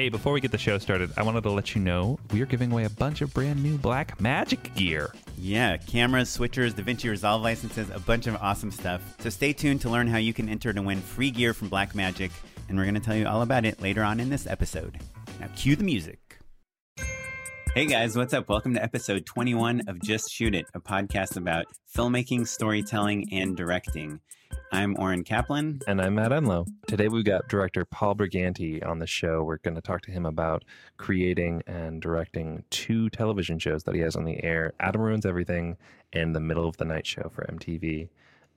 Hey, before we get the show started, I wanted to let you know we are giving away a bunch of brand new Blackmagic gear. Yeah, cameras, switchers, DaVinci Resolve licenses, a bunch of awesome stuff. So stay tuned to learn how you can enter to win free gear from Blackmagic, and we're going to tell you all about it later on in this episode. Now, cue the music. Hey guys, what's up? Welcome to episode 21 of Just Shoot It, a podcast about filmmaking, storytelling, and directing. I'm Oren Kaplan. And I'm Matt Enlow. Today we've got director Paul Briganti on the show. We're going to talk to him about creating and directing two television shows that he has on the air Adam Ruins Everything and The Middle of the Night Show for MTV.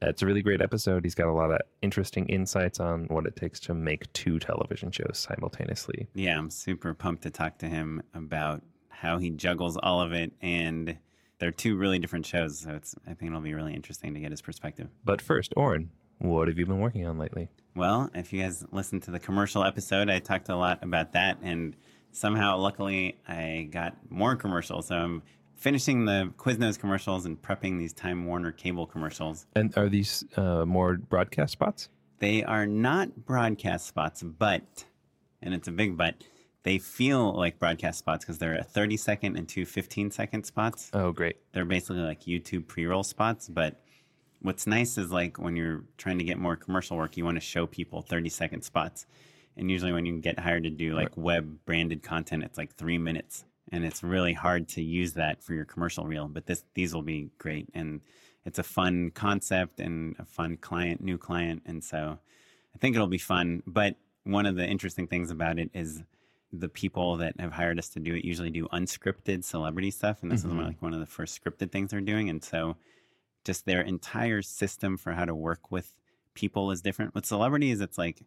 Uh, It's a really great episode. He's got a lot of interesting insights on what it takes to make two television shows simultaneously. Yeah, I'm super pumped to talk to him about how he juggles all of it, and they're two really different shows. So it's I think it'll be really interesting to get his perspective. But first, Oren, what have you been working on lately? Well, if you guys listened to the commercial episode, I talked a lot about that, and somehow, luckily, I got more commercials. So I'm finishing the Quiznos commercials and prepping these Time Warner cable commercials. And are these uh, more broadcast spots? They are not broadcast spots, but, and it's a big but, they feel like broadcast spots because they're a 30 second and two 15 second spots. Oh, great. They're basically like YouTube pre roll spots, but what's nice is like when you're trying to get more commercial work, you want to show people 30 second spots. And usually when you get hired to do like web branded content, it's like three minutes. And it's really hard to use that for your commercial reel. But this these will be great. And it's a fun concept and a fun client, new client. And so I think it'll be fun. But one of the interesting things about it is the people that have hired us to do it usually do unscripted celebrity stuff. And this is one, like one of the first scripted things they're doing. And so just their entire system for how to work with people is different. With celebrities, it's like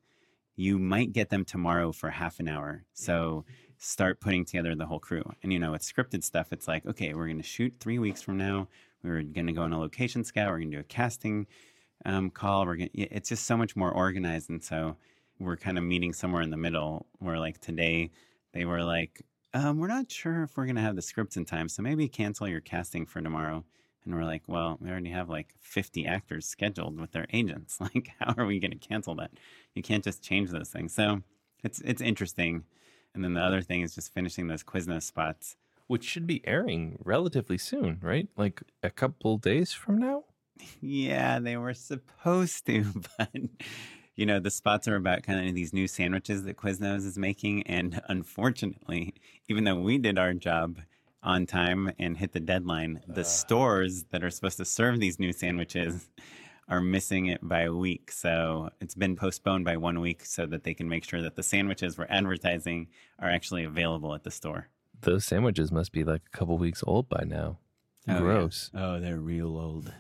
you might get them tomorrow for half an hour. So start putting together the whole crew. And you know, with scripted stuff, it's like, okay, we're going to shoot three weeks from now. We're going to go on a location scout. We're going to do a casting um, call. We're going. It's just so much more organized, and so we're kind of meeting somewhere in the middle. Where like today, they were like, um, we're not sure if we're going to have the scripts in time, so maybe cancel your casting for tomorrow. And we're like, well, we already have like 50 actors scheduled with their agents. Like, how are we going to cancel that? You can't just change those things. So it's it's interesting. And then the other thing is just finishing those Quiznos spots. Which should be airing relatively soon, right? Like a couple days from now? Yeah, they were supposed to, but you know, the spots are about kind of these new sandwiches that Quiznos is making. And unfortunately, even though we did our job on time and hit the deadline, the stores that are supposed to serve these new sandwiches are missing it by a week. So it's been postponed by one week so that they can make sure that the sandwiches we're advertising are actually available at the store. Those sandwiches must be like a couple weeks old by now. Oh, yeah. Gross. Oh, they're real old.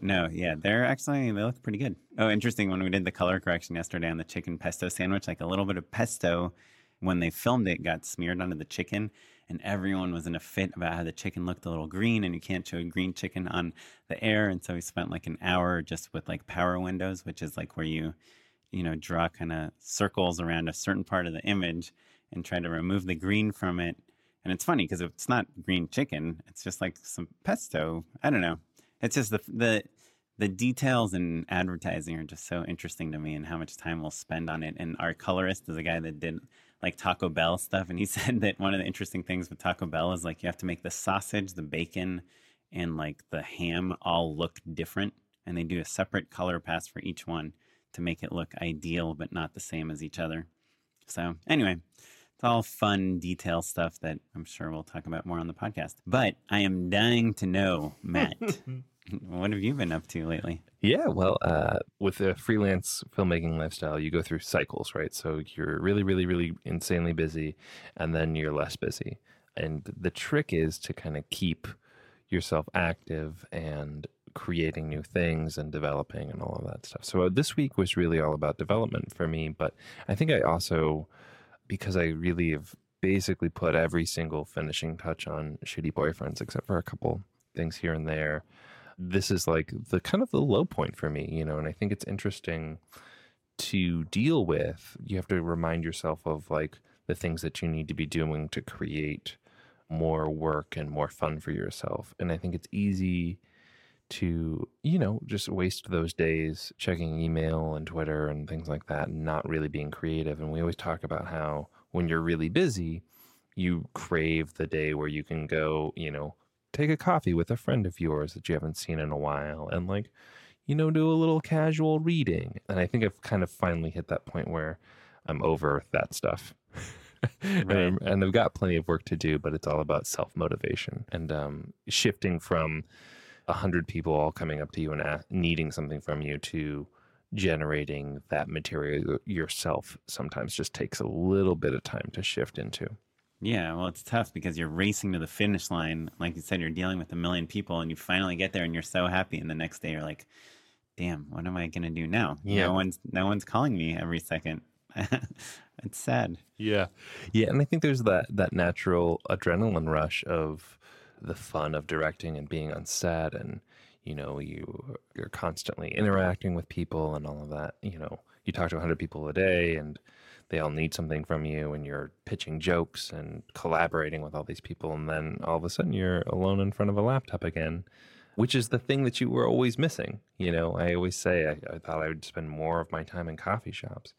No, yeah, they're actually they look pretty good. Oh, interesting. When we did the color correction yesterday on the chicken pesto sandwich, like a little bit of pesto when they filmed it got smeared onto the chicken, and everyone was in a fit about how the chicken looked a little green, and you can't show a green chicken on the air. And so we spent like an hour just with like power windows, which is like where you, you know, draw kind of circles around a certain part of the image and try to remove the green from it. And it's funny because it's not green chicken; it's just like some pesto. I don't know it's just the the the details in advertising are just so interesting to me and how much time we'll spend on it. And our colorist is a guy that did like Taco Bell stuff. And he said that one of the interesting things with Taco Bell is like you have to make the sausage, the bacon, and like the ham all look different. And they do a separate color pass for each one to make it look ideal, but not the same as each other. So, anyway, it's all fun detail stuff that I'm sure we'll talk about more on the podcast. But I am dying to know, Matt. What have you been up to lately? Yeah, well, uh, with a freelance filmmaking lifestyle, you go through cycles, right? So you're really, really, really insanely busy, and then you're less busy. And the trick is to kind of keep yourself active and creating new things and developing and all of that stuff. So uh, this week was really all about development for me, but I think I also, because I really have basically put every single finishing touch on Shitty Boyfriends, except for a couple things here and there this is like the kind of the low point for me, you know, and I think it's interesting to deal with. You have to remind yourself of like the things that you need to be doing to create more work and more fun for yourself. And I think it's easy to, you know, just waste those days checking email and Twitter and things like that and not really being creative. And we always talk about how when you're really busy, you crave the day where you can go, you know, take a coffee with a friend of yours that you haven't seen in a while and like you know do a little casual reading. And i think i've kind of finally hit that point where i'm over that stuff. Right. and, and, i've got plenty of work to do but it's all about self-motivation and um, shifting from a hundred people all coming up to you and a- needing something from you to generating that material yourself sometimes just takes a little bit of time to shift into yeah, well, it's tough because you're racing to the finish line. Like you said, you're dealing with a million people and you finally get there and you're so happy. And the next day you're like, damn, what am I going to do now? Yeah. No one's, no one's calling me every second. it's sad. Yeah. Yeah. And I think there's that, that natural adrenaline rush of the fun of directing and being on set. And, you know, you, you're constantly interacting with people and all of that. You know, you talk to 100 people a day and, they all need something from you and you're pitching jokes and collaborating with all these people and then all of a sudden you're alone in front of a laptop again which is the thing that you were always missing you know? I always say I, I, thought i would spend more of my time in coffee shops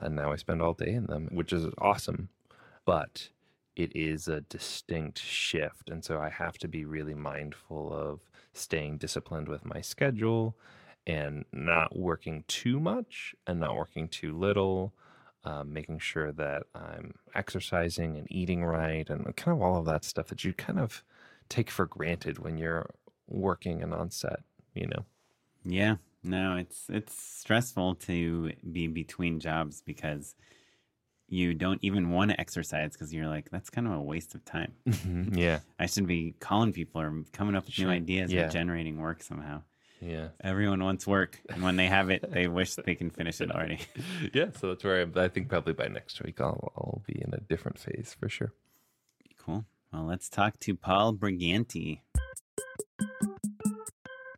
and now i spend all day in them which is awesome but it is a distinct shift and so i have to be really mindful of staying disciplined with my schedule and not working too much and not working too little um, making sure that I'm exercising and eating right, and kind of all of that stuff that you kind of take for granted when you're working and on set, you know? Yeah, no, it's it's stressful to be between jobs because you don't even want to exercise because you're like that's kind of a waste of time. Mm-hmm. Yeah, I should be calling people or coming up with sure. new ideas yeah. or generating work somehow. Yeah. Everyone wants work, and when they have it, they wish they can finish it already. yeah, so that's where I, I think probably by next week I'll I'll be in a different phase for sure. Cool. Well, let's talk to Paul Briganti.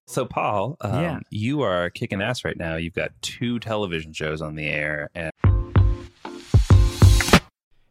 So, Paul, um, yeah. you are kicking ass right now. You've got two television shows on the air, and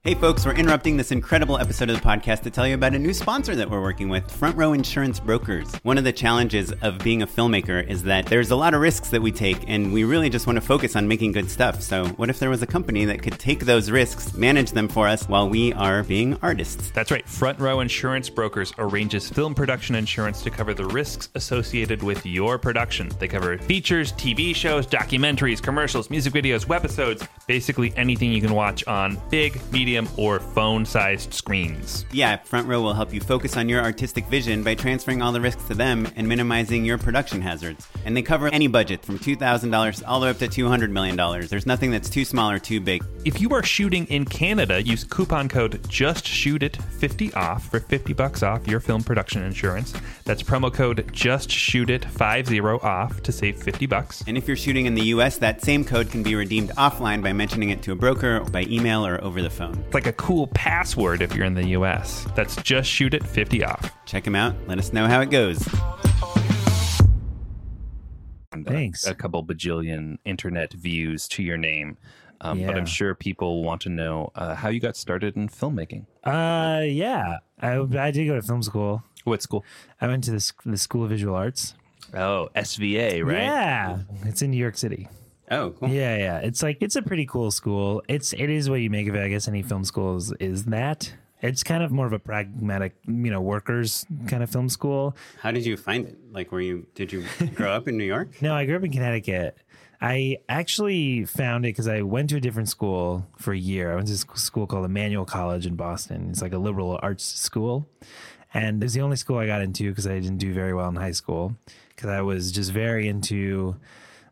Hey, folks, we're interrupting this incredible episode of the podcast to tell you about a new sponsor that we're working with Front Row Insurance Brokers. One of the challenges of being a filmmaker is that there's a lot of risks that we take, and we really just want to focus on making good stuff. So, what if there was a company that could take those risks, manage them for us while we are being artists? That's right. Front Row Insurance Brokers arranges film production insurance to cover the risks associated with your production. They cover features, TV shows, documentaries, commercials, music videos, webisodes, basically anything you can watch on big, medium, medium, or phone sized screens. Yeah, Front Row will help you focus on your artistic vision by transferring all the risks to them and minimizing your production hazards. And they cover any budget from $2,000 all the way up to $200 million. There's nothing that's too small or too big. If you are shooting in Canada, use coupon code JustShootIt50 off for 50 bucks off your film production insurance. That's promo code JustShootIt50 off to save 50 bucks. And if you're shooting in the US, that same code can be redeemed offline by mentioning it to a broker, by email, or over the phone. It's like a cool password if you're in the US. That's just shoot it 50 off. Check them out. Let us know how it goes. Thanks. A, a couple bajillion internet views to your name. Um, yeah. But I'm sure people want to know uh, how you got started in filmmaking. Uh, yeah, I, I did go to film school. What school? I went to the, the School of Visual Arts. Oh, SVA, right? Yeah, it's in New York City. Oh, cool. Yeah, yeah. It's like it's a pretty cool school. It's it is what you make of it. I guess any film schools is that. It's kind of more of a pragmatic, you know, workers kind of film school. How did you find it? Like, were you did you grow up in New York? no, I grew up in Connecticut. I actually found it because I went to a different school for a year. I went to a school called Emmanuel College in Boston. It's like a liberal arts school. And it was the only school I got into because I didn't do very well in high school because I was just very into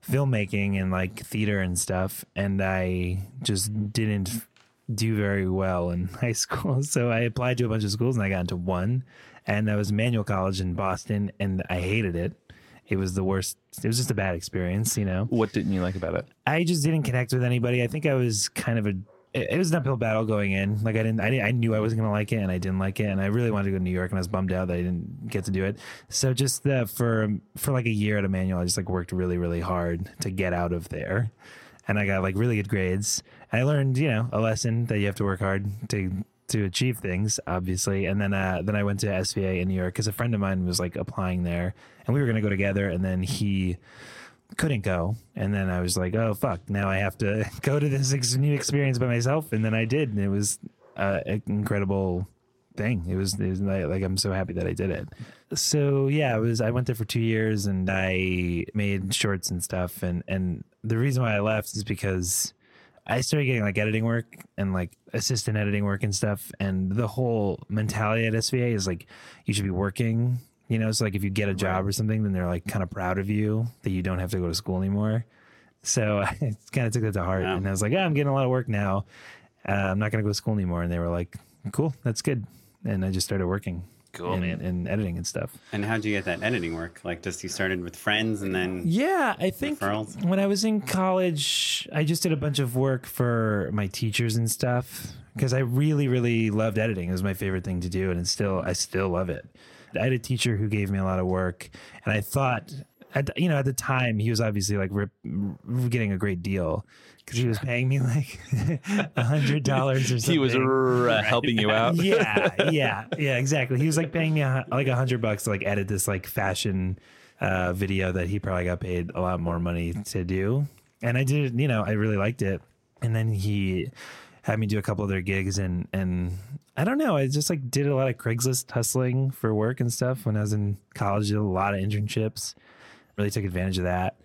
filmmaking and like theater and stuff, and I just didn't do very well in high school. So I applied to a bunch of schools and I got into one, and that was Emmanuel College in Boston, and I hated it. It was the worst. It was just a bad experience, you know. What didn't you like about it? I just didn't connect with anybody. I think I was kind of a. It it was an uphill battle going in. Like I didn't, I, didn't, I knew I wasn't gonna like it, and I didn't like it, and I really wanted to go to New York, and I was bummed out that I didn't get to do it. So just the, for for like a year at Emmanuel, I just like worked really really hard to get out of there, and I got like really good grades. I learned, you know, a lesson that you have to work hard to to achieve things, obviously. And then uh, then I went to SVA in New York because a friend of mine was like applying there, and we were gonna go together, and then he couldn't go. And then i was like oh fuck now i have to go to this ex- new experience by myself. And then i did. And it was uh, an incredible thing. It was, it was like, like i'm so happy that i did it. So yeah it was i went there for two years and i made shorts and stuff. And and the reason why i left is because I started getting like editing work and like assistant editing work and stuff. And the whole mentality at SVA is like you should be working. You know, it's like if you get a job or something, then they're like kind of proud of you that you don't have to go to school anymore. So I kind of took that to heart, and I was like, "Yeah, I'm getting a lot of work now. Uh, I'm not going to go to school anymore." And they were like, "Cool, that's good." And I just started working, Cool, in, man. in editing and stuff. And how'd you get that editing work? Like, just you started with friends and then Yeah, I think Referrals? when I was in college, I just did a bunch of work for my teachers and stuff because I really, really loved editing. It was my favorite thing to do, and it's still, I still love it. I had a teacher who gave me a lot of work, and I thought, at the, you know, at the time, he was obviously like rip, getting a great deal because he was paying me like a hundred dollars or something. He was uh, helping you out. yeah, yeah, yeah, exactly. He was like paying me a, like a hundred bucks to like edit this like fashion uh, video that he probably got paid a lot more money to do. And I did, you know, I really liked it. And then he had me do a couple other gigs and and I don't know, I just like did a lot of Craigslist hustling for work and stuff when I was in college. Did a lot of internships. Really took advantage of that.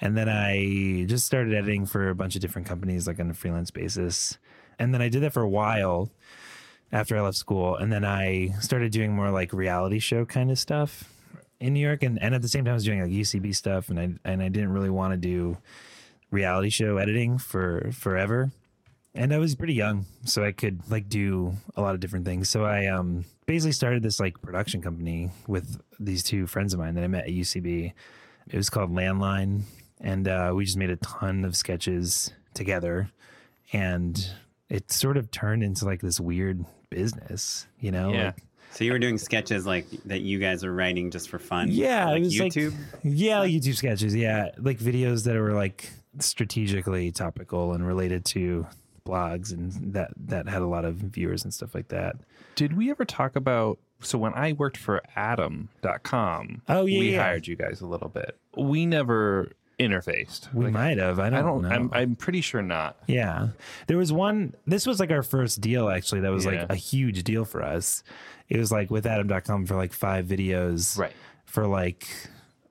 And then I just started editing for a bunch of different companies, like on a freelance basis. And then I did that for a while after I left school. And then I started doing more like reality show kind of stuff in New York. And, and at the same time, I was doing like UCB stuff. And I, and I didn't really want to do reality show editing for forever. And I was pretty young, so I could like do a lot of different things. So I um basically started this like production company with these two friends of mine that I met at UCB. It was called Landline, and uh, we just made a ton of sketches together, and it sort of turned into like this weird business, you know? Yeah. Like, so you were doing sketches like that you guys were writing just for fun. yeah, like it was YouTube. like yeah, like YouTube sketches. Yeah, like videos that were like strategically topical and related to blogs and that that had a lot of viewers and stuff like that. Did we ever talk about? So when I worked for Atom.com, Oh, yeah, we yeah. hired you guys a little bit. We never interfaced. We Like, might have. I don't, I don't. know. I'm, I'm pretty sure not. Yeah. There was one, this was like our first deal actually. That was Yeah. like a huge deal for us. It was like with Atom.com for like five videos. Right. For like,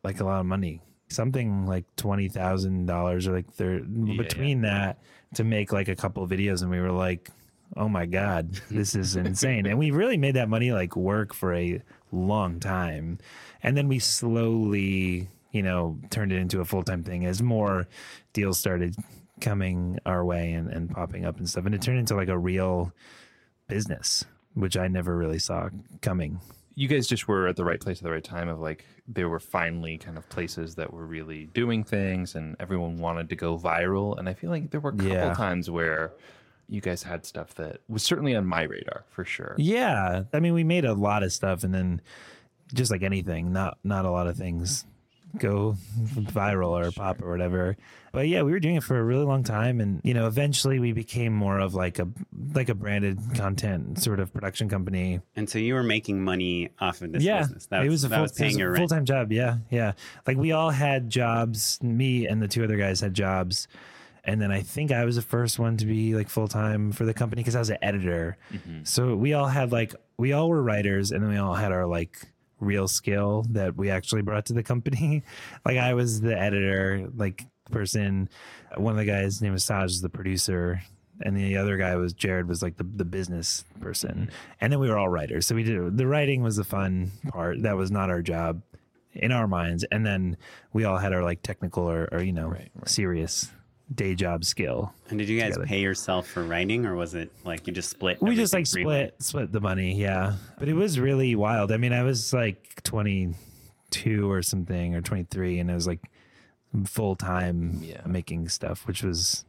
like a lot of money. Something like $20,000 or like thir- between that to make like a couple of videos. And we were like, oh my God, this is insane. and we really made that money like work for a long time. And then we slowly, you know, turned it into a full time thing as more deals started coming our way and, and popping up and stuff. And it turned into like a real business, which I never really saw coming. You guys just were at the right place at the right time. Of like, there were finally kind of places that were really doing things, and everyone wanted to go viral. And I feel like there were a couple Yeah. times where you guys had stuff that was certainly on my radar for sure. Yeah. I mean, we made a lot of stuff and then just like anything, not not a lot of things go viral or pop or whatever. But yeah, we were doing it for a really long time and you know, eventually we became more of like a like a branded content sort of production company. And so you were making money off of this yeah, business. That it was a full, was full time job. Yeah, yeah. Like we all had jobs. Me and the two other guys had jobs, and then I think I was the first one to be like full time for the company because I was an editor. Mm-hmm. So we all had like we all were writers, and then we all had our like real skill that we actually brought to the company. like I was the editor, like person. One of the guys named was Saj, is the producer. And the other guy was Jared was like the, the business person. And then we were all writers. So we did the writing was the fun part. That was not our job in our minds, and then we all had our like technical or, or you know Right, right. serious day job skill. And did you guys together. pay yourself for writing, or was it like you just split? We just like three-way? split split the money, yeah. But it was really wild. I mean, I was like 22 or something or 23 and it was like full time Yeah. making stuff, which was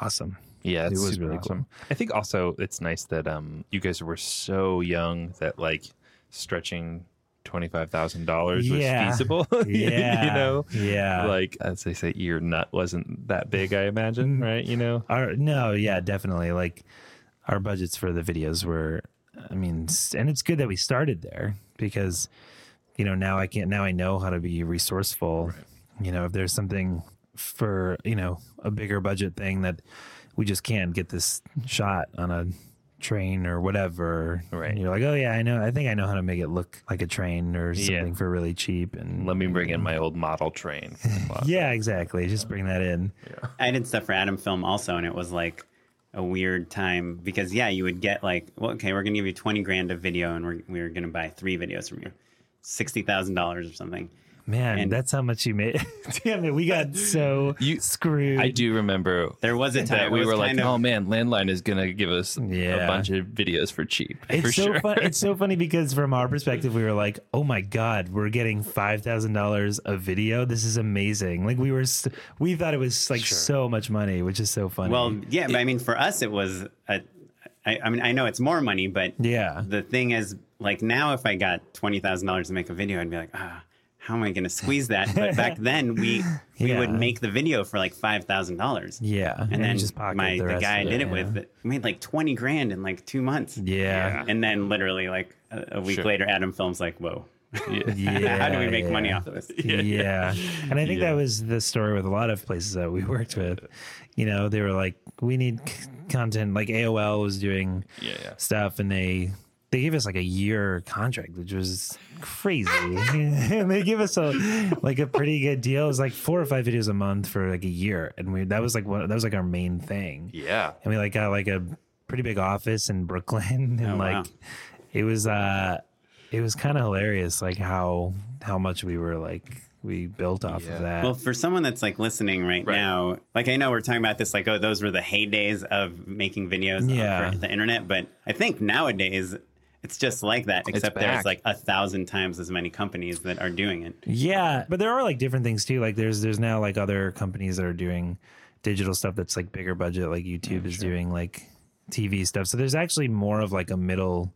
awesome. Yeah, It was super really awesome. I think also it's nice that um you guys were so young that like stretching twenty five thousand dollars was Yeah. feasible. Yeah. you know, Yeah. like as they say, your nut wasn't that big. I imagine, mm. right? You know, Our no, yeah, definitely. Like our budgets for the videos were, I mean, and it's good that we started there because, you know, now I can't. Now I know how to be resourceful. You know, if there's something for you know a bigger budget thing that we just can't get this shot on a train or whatever. Right. And you're like, oh yeah, I know. I think I know how to make it look like a train or Yeah. something for really cheap. And let me bring in my old model train. yeah, exactly. Just bring that in. I did stuff for Atom Film also, and it was like a weird time because yeah, you would get like, well, okay, we're gonna give you twenty grand of video, and we're we're gonna buy three videos from you, sixty thousand dollars or something. Man, And- that's how much you made. Damn it, we got so You- screwed. I do remember There was a time that we were like, of- oh man, Landline is gonna give us Yeah. a bunch of videos for cheap. It's for so sure. fun. It's so funny because from our perspective, we were like, "Oh my god, we're getting five thousand dollars a video. This is amazing!" Like we were, s we thought it was like so much money, which is so funny. Well, yeah, but I mean, for us, it was. A, I, I mean, I know it's more money, but yeah, the thing is, like now, if I got twenty thousand dollars to make a video, I'd be like, ah, how am I going to squeeze that? But back then, we we would make the video for like five thousand dollars. yeah, And you then just my the, the, guy I did it, it with yeah. made like twenty grand in like two months. Yeah, And then literally like a, a week Sure. later, Atom Films like, whoa, yeah. how do we make money off of this? yeah. And I think that was the story with a lot of places that we worked with. You know, they were like, we need c- content. Like AOL was doing Yeah, yeah. stuff, and they they gave us like a year contract, which was crazy. and they give us a like a pretty good deal. It was like four or five videos a month for like a year, and we that was like one that was like our main thing. Yeah. And we like got like a pretty big office in Brooklyn, and Oh, like wow. it was uh it was kind of hilarious, like how how much we were like we built off Yeah. of that. Well, for someone that's like listening right, Right. now, like I know we're talking about this, like, oh, those were the heydays of making videos Yeah. for the internet. But I think nowadays it's just like that, except there's like a thousand times as many companies that are doing it. Yeah, but there are like different things too. Like there's there's now like other companies that are doing digital stuff that's like bigger budget. Like YouTube is doing like TV stuff. So there's actually more of like a middle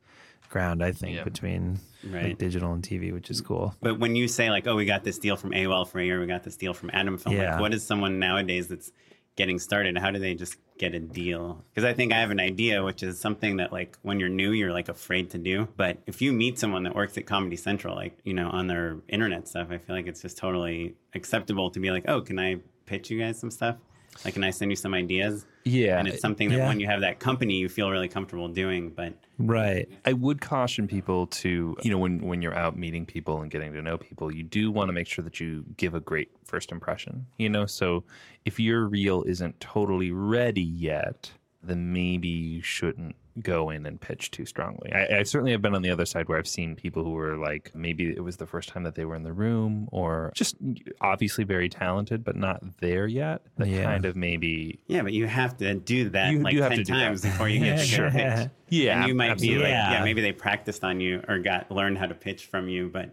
ground, I think, Yeah. between Right. like digital and TV, which is cool. But when you say like, oh, we got this deal from AOL for a year, we got this deal from Atom Film, Yeah. like, what is someone nowadays that's getting started? How do they just get a deal? Because I think I have an idea, which is something that like when you're new, you're like afraid to do. But if you meet someone that works at Comedy Central, like you know, on their internet stuff, I feel like it's just totally acceptable to be like, oh, can I pitch you guys some stuff? Like, can I send you some ideas? Yeah. And it's something that Yeah. when you have that company, you feel really comfortable doing. But Right. I would caution people to, you know, when when you're out meeting people and getting to know people, you do want to make sure that you give a great first impression. You know, so if your reel isn't totally ready yet, then maybe you shouldn't go in and pitch too strongly. I, I certainly have been on the other side where I've seen people who were like, maybe it was the first time that they were in the room, or just obviously very talented, but not there yet. That Yeah. kind of maybe yeah, but you have to do that You- like you have 10 to do that. times before you get to Sure. get. Yeah, and you might absolutely. be like, yeah, Yeah. maybe they practiced on you or got learned how to pitch from you, but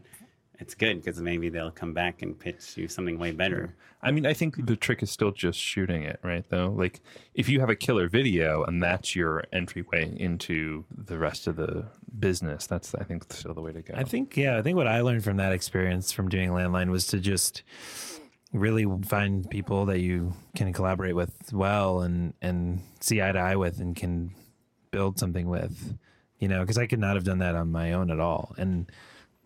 it's good because maybe they'll come back and pitch you something way better. I mean, I think the trick is still just shooting it, right? Though, like if you have a killer video and that's your entryway into the rest of the business, that's I think still the way to go. I think yeah, I think what I learned from that experience from doing landline was to just really find people that you can collaborate with well and and see eye to eye with and can build something with. You know, because I could not have done that on my own at all. And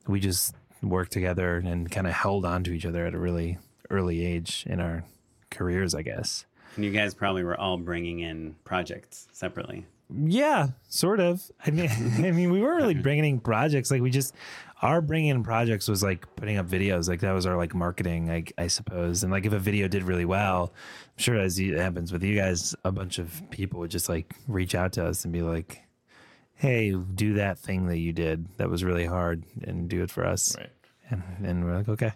we just worked together and kind of held on to each other at a really early age in our careers, I guess. And you guys probably were all bringing in projects separately. Yeah, sort of. I mean, I mean, we weren't really bringing in projects. Like we just, our bringing in projects was like putting up videos. Like that was our like marketing, I, I suppose. And like if a video did really well, I'm sure as it happens with you guys, a bunch of people would just like reach out to us and be like, "Hey, do that thing that you did that was really hard and do it for us." Right. And, and we're like, okay.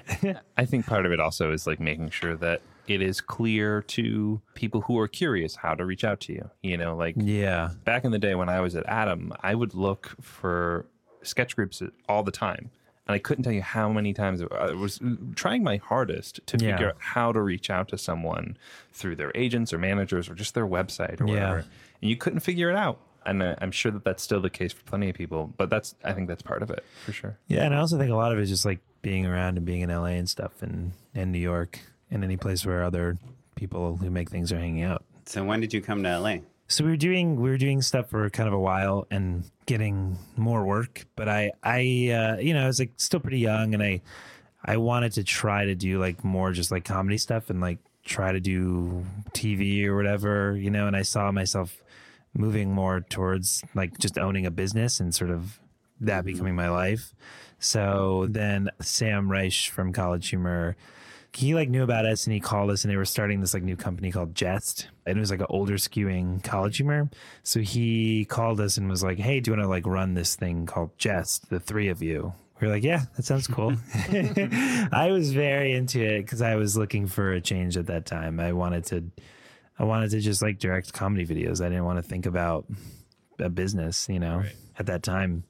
I think part of it also is like making sure that it is clear to people who are curious how to reach out to you. You know, like Yeah. back in the day when I was at Atom, I would look for sketch groups all the time. And I couldn't tell you how many times I was trying my hardest to Yeah. figure out how to reach out to someone through their agents or managers or just their website or Yeah. whatever. And you couldn't figure it out. And I'm sure that that's still the case for plenty of people, but that's I think that's part of it for sure. Yeah, and I also think a lot of it is just like being around and being in LA and stuff and, and New York and any place where other people who make things are hanging out. So when did you come to LA? So we were doing we were doing stuff for kind of a while and getting more work, but I I uh, you know I was like still pretty young and I I wanted to try to do like more just like comedy stuff and like try to do TV or whatever you know and I saw myself moving more towards like just owning a business and sort of that mm-hmm. becoming my life. So then Sam Reich from College Humor he like knew about us and he called us and they were starting this like new company called Jest and it was like an older skewing college humor. So he called us and was like, "Hey, do you want to like run this thing called Jest? The three of you." We were like, "Yeah, that sounds cool." I was very into it because I was looking for a change at that time. I wanted to, I wanted to just like direct comedy videos. I didn't want to think about a business, you know, at that time.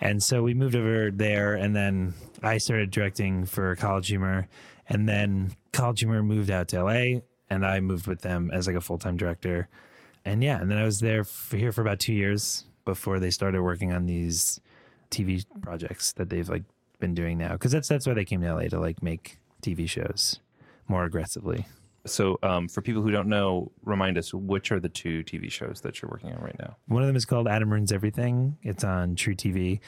And so we moved over there, and then I started directing for College Humor, and then College Humor moved out to LA, and I moved with them as like a full time director. And yeah, and then I was there for here for about two years before they started working on these TV projects that they've like been doing now, because that's that's why they came to LA to like make TV shows more aggressively. So, um, for people who don't know, remind us which are the two TV shows that you're working on right now. One of them is called Adam Ruins Everything. It's on truTV,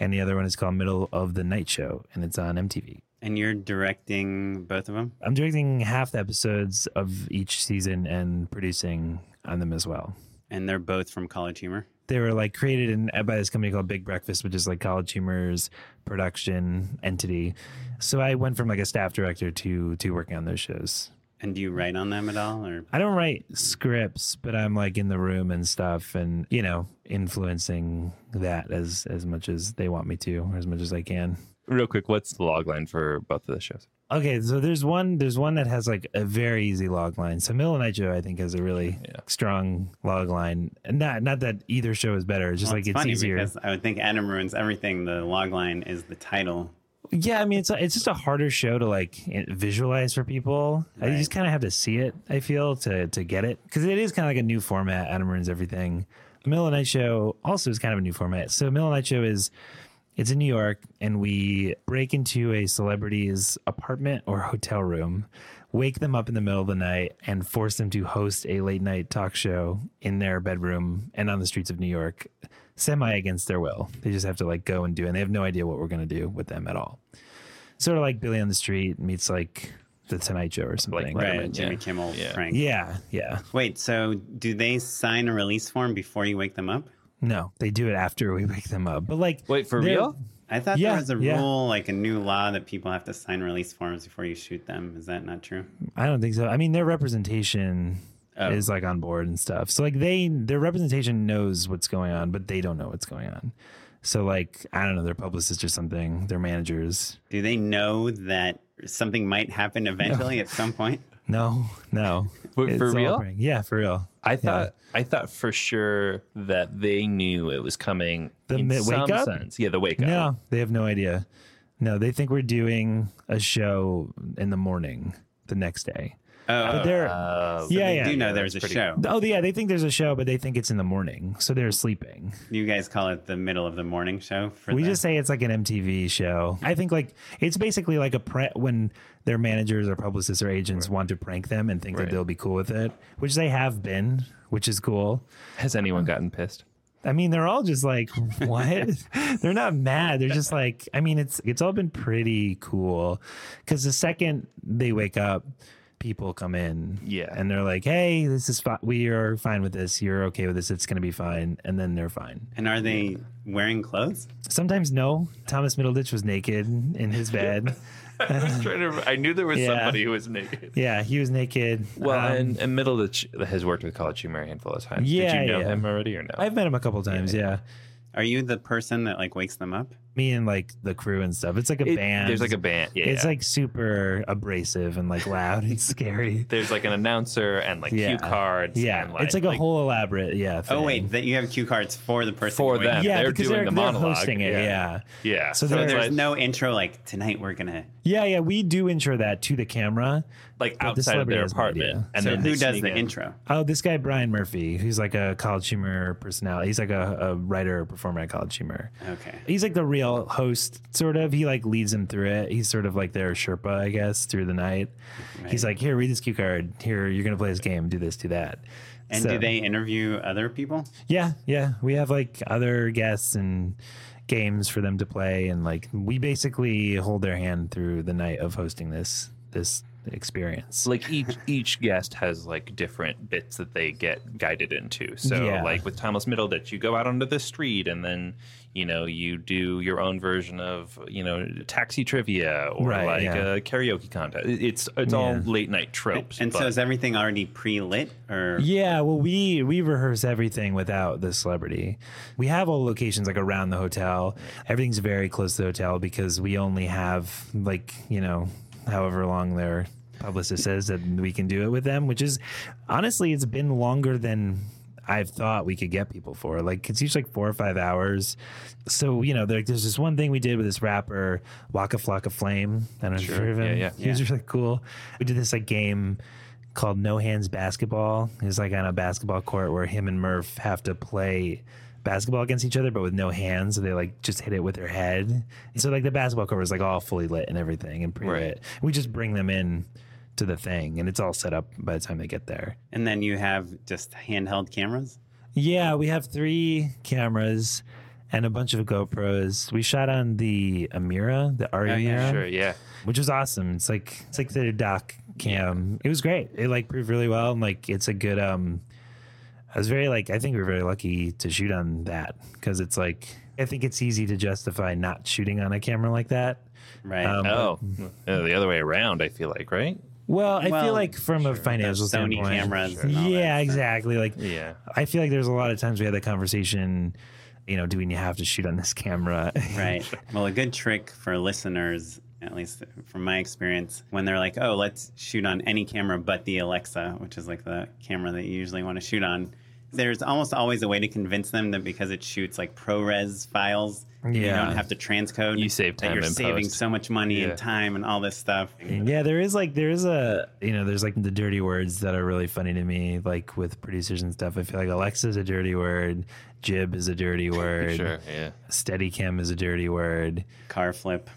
and the other one is called Middle of the Night Show, and it's on MTV. And you're directing both of them? I'm directing half the episodes of each season and producing on them as well. And they're both from College Humor? They were like created in, by this company called Big Breakfast, which is like College Humor's production entity. So I went from like a staff director to to working on those shows. And do you write on them at all? Or I don't write scripts, but I'm like in the room and stuff, and you know, influencing that as as much as they want me to, or as much as I can. Real quick, what's the log line for both of the shows? Okay, so there's one there's one that has like a very easy log line. So Middle of Night Show I think has a really Yeah. strong log line. And not not that either show is better, it's just Well, like it's, funny easier. because I would think Adam ruins everything. The log line is the title. Yeah, I mean it's it's just a harder show to like visualize for people. I Right. just kind of have to see it. I feel to to get it because it is kind of like a new format. Adam ruins everything. Middle of the Night Show also is kind of a new format. So Middle of the Night Show is it's in New York and we break into a celebrity's apartment or hotel room, wake them up in the middle of the night, and force them to host a late night talk show in their bedroom and on the streets of New York, semi against their will. They just have to like go and do it. And they have no idea what we're gonna do with them at all. Sort of like Billy on the Street meets like the Tonight Show or something. Right. Right. Jimmy yeah. Kimmel, Yeah. Frank. Yeah, yeah. Wait, so do they sign a release form before you wake them up? No, they do it after we wake them up. But like, Wait, for real? I thought Yeah, there was a yeah. rule, like a new law, that people have to sign release forms before you shoot them. Is that not true? I don't think so. I mean, their representation Oh. is like on board and stuff. So like they, their representation knows what's going on, but they don't know what's going on. So like, I don't know, their publicist or something, their managers. Do they know that something might happen eventually at some point? No, no. Wait, for real? prank. Yeah, for real. I thought I thought for sure that they knew it was coming. The in mi- some wake up? sense. Yeah, the wake up. No, they have no idea. No, they think we're doing a show in the morning the next day. Oh, But they're, Uh, yeah, they yeah. do know there's a pretty- show. Oh, yeah, they think there's a show, but they think it's in the morning, so they're sleeping. You guys call it the middle of the morning show for We the- just say it's like an MTV show. I think like it's basically like a prank when their managers or publicists or agents want to prank them and think Right. that they'll be cool with it, which they have been, which is cool. Has anyone gotten pissed? I mean, they're all just like, what? they're not mad. They're just like, I mean, it's it's all been pretty cool because the second they wake up, people come in, Yeah. and they're like, hey, this is fine. We are fine with this. You're okay with this. It's gonna be fine, and then they're fine. And are they wearing clothes? Sometimes no. Thomas Middleditch was naked in his bed. I was trying to. I knew there was Yeah. somebody who was naked. Yeah, he was naked. Well, Um, and, and Middleditch has worked with College Humor a handful of times. Yeah, Did you know yeah. him already or no? I've met him a couple times. Yeah. Are you the person that like wakes them up? Me and like the crew and stuff. It's like a It- band. There's like a band. Yeah. It's like super abrasive and like loud and scary. there's like an announcer and like Yeah. cue cards. Yeah, and, it's like a whole elaborate yeah. Oh wait, that you have cue cards for the person For them. yeah, they're because doing they're, the they're hosting it. Yeah. Yeah. Yeah. So So there's like- no intro like tonight we're gonna. Yeah, yeah, we do intro that to the camera. Like But the outside of their apartment. idea. And So then who does the in. intro? Oh, this guy Brian Murphy, who's like a College Humor personality. He's like a, a writer performer at College Humor. Okay. He's like the real host, sort of. He like leads them through it. He's sort of like their Sherpa, I guess, through the night. He's like, here, read this cue card. Here, you're gonna play this game. Do this, do that. And So- do they interview other people? Yeah, yeah. We have like other guests and games for them to play, and like we basically hold their hand through the night of hosting this this experience. like each each guest has like different bits that they get guided into. So Yeah. like with Thomas Middle, that you go out onto the street and then you know you do your own version of you know taxi trivia or Right, like yeah. a karaoke contest. It- It's it's all late night tropes. And so is everything already pre-lit or? Yeah, well, we we rehearse everything without the celebrity. We have all locations like around the hotel. Everything's very close to the hotel because we only have like you know however long their publicist says that we can do it with them. Which is honestly, it's been longer than I've thought we could get people for. Like it's usually like four or five hours. So you know, there, there's this one thing we did with this rapper Waka Flocka Flame. I don't know if you've heard of him. Yeah, yeah. He was really cool. We did this like game called No Hands Basketball. It's like on a basketball court where him and Murph have to play basketball against each other, but with no hands. So they like just hit it with their head. And so like the basketball court was like all fully lit and everything and pre-lit. Right. We just bring them in to the thing, and it's all set up by the time they get there. And then you have just handheld cameras. Yeah, we have three cameras and a bunch of GoPros. We shot on the Amira, the ARRI Oh, yeah, sure, yeah. which was awesome. It's like it's like the doc cam. It was great. It like proved really well, and like it's a good. um I was very like I think we were very lucky to shoot on that because it's like I think it's easy to justify not shooting on a camera like that. Right. Um, Oh, uh, the other way around. I feel like right. Well, I Well, feel like from a financial the Sony standpoint, cameras and all yeah, exactly. Like, Yeah. I feel like there's a lot of times we had that conversation. You know, do we have to shoot on this camera? Right. Well, a good trick for listeners, at least from my experience, when they're like, oh, let's shoot on any camera but the Alexa, which is like the camera that you usually want to shoot on, there's almost always a way to convince them that because it shoots like ProRes files, you don't have to transcode. You save that time You're in saving post. so much money Yeah. and time and all this stuff. Yeah, there is like there is a you know there's like the dirty words that are really funny to me like with producers and stuff. I feel like Alexa's a dirty word, jib is a dirty word, Sure, yeah. Steadicam is a dirty word, Car flip.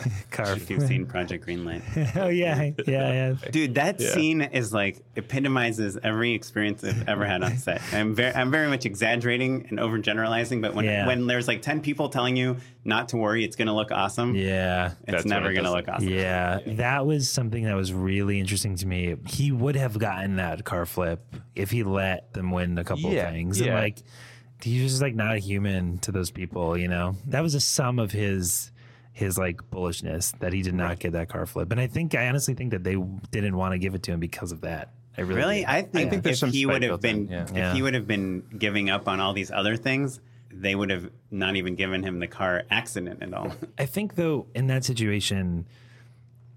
car. If you've seen Project Greenlight. oh yeah, yeah, yeah. Dude, that scene is like epitomizes every experience I've ever had on set. I'm very, I'm very much exaggerating and overgeneralizing, but when Yeah. when there's like ten people telling you not to worry, it's gonna look awesome. Yeah. It's That's never it gonna doesn't. look awesome. Yeah, that was something that was really interesting to me. He would have gotten that car flip if he let them win a couple Yeah, of things. And yeah. like, he's just like not a human to those people, you know? That was a sum of his his like bullishness that he did not get that car flip. And I think I honestly think that they didn't want to give it to him because of that. I really, Really. I think, think there's if some he would have been yeah. if Yeah. he would have been giving up on all these other things, they would have not even given him the car accident at all. I think though in that situation,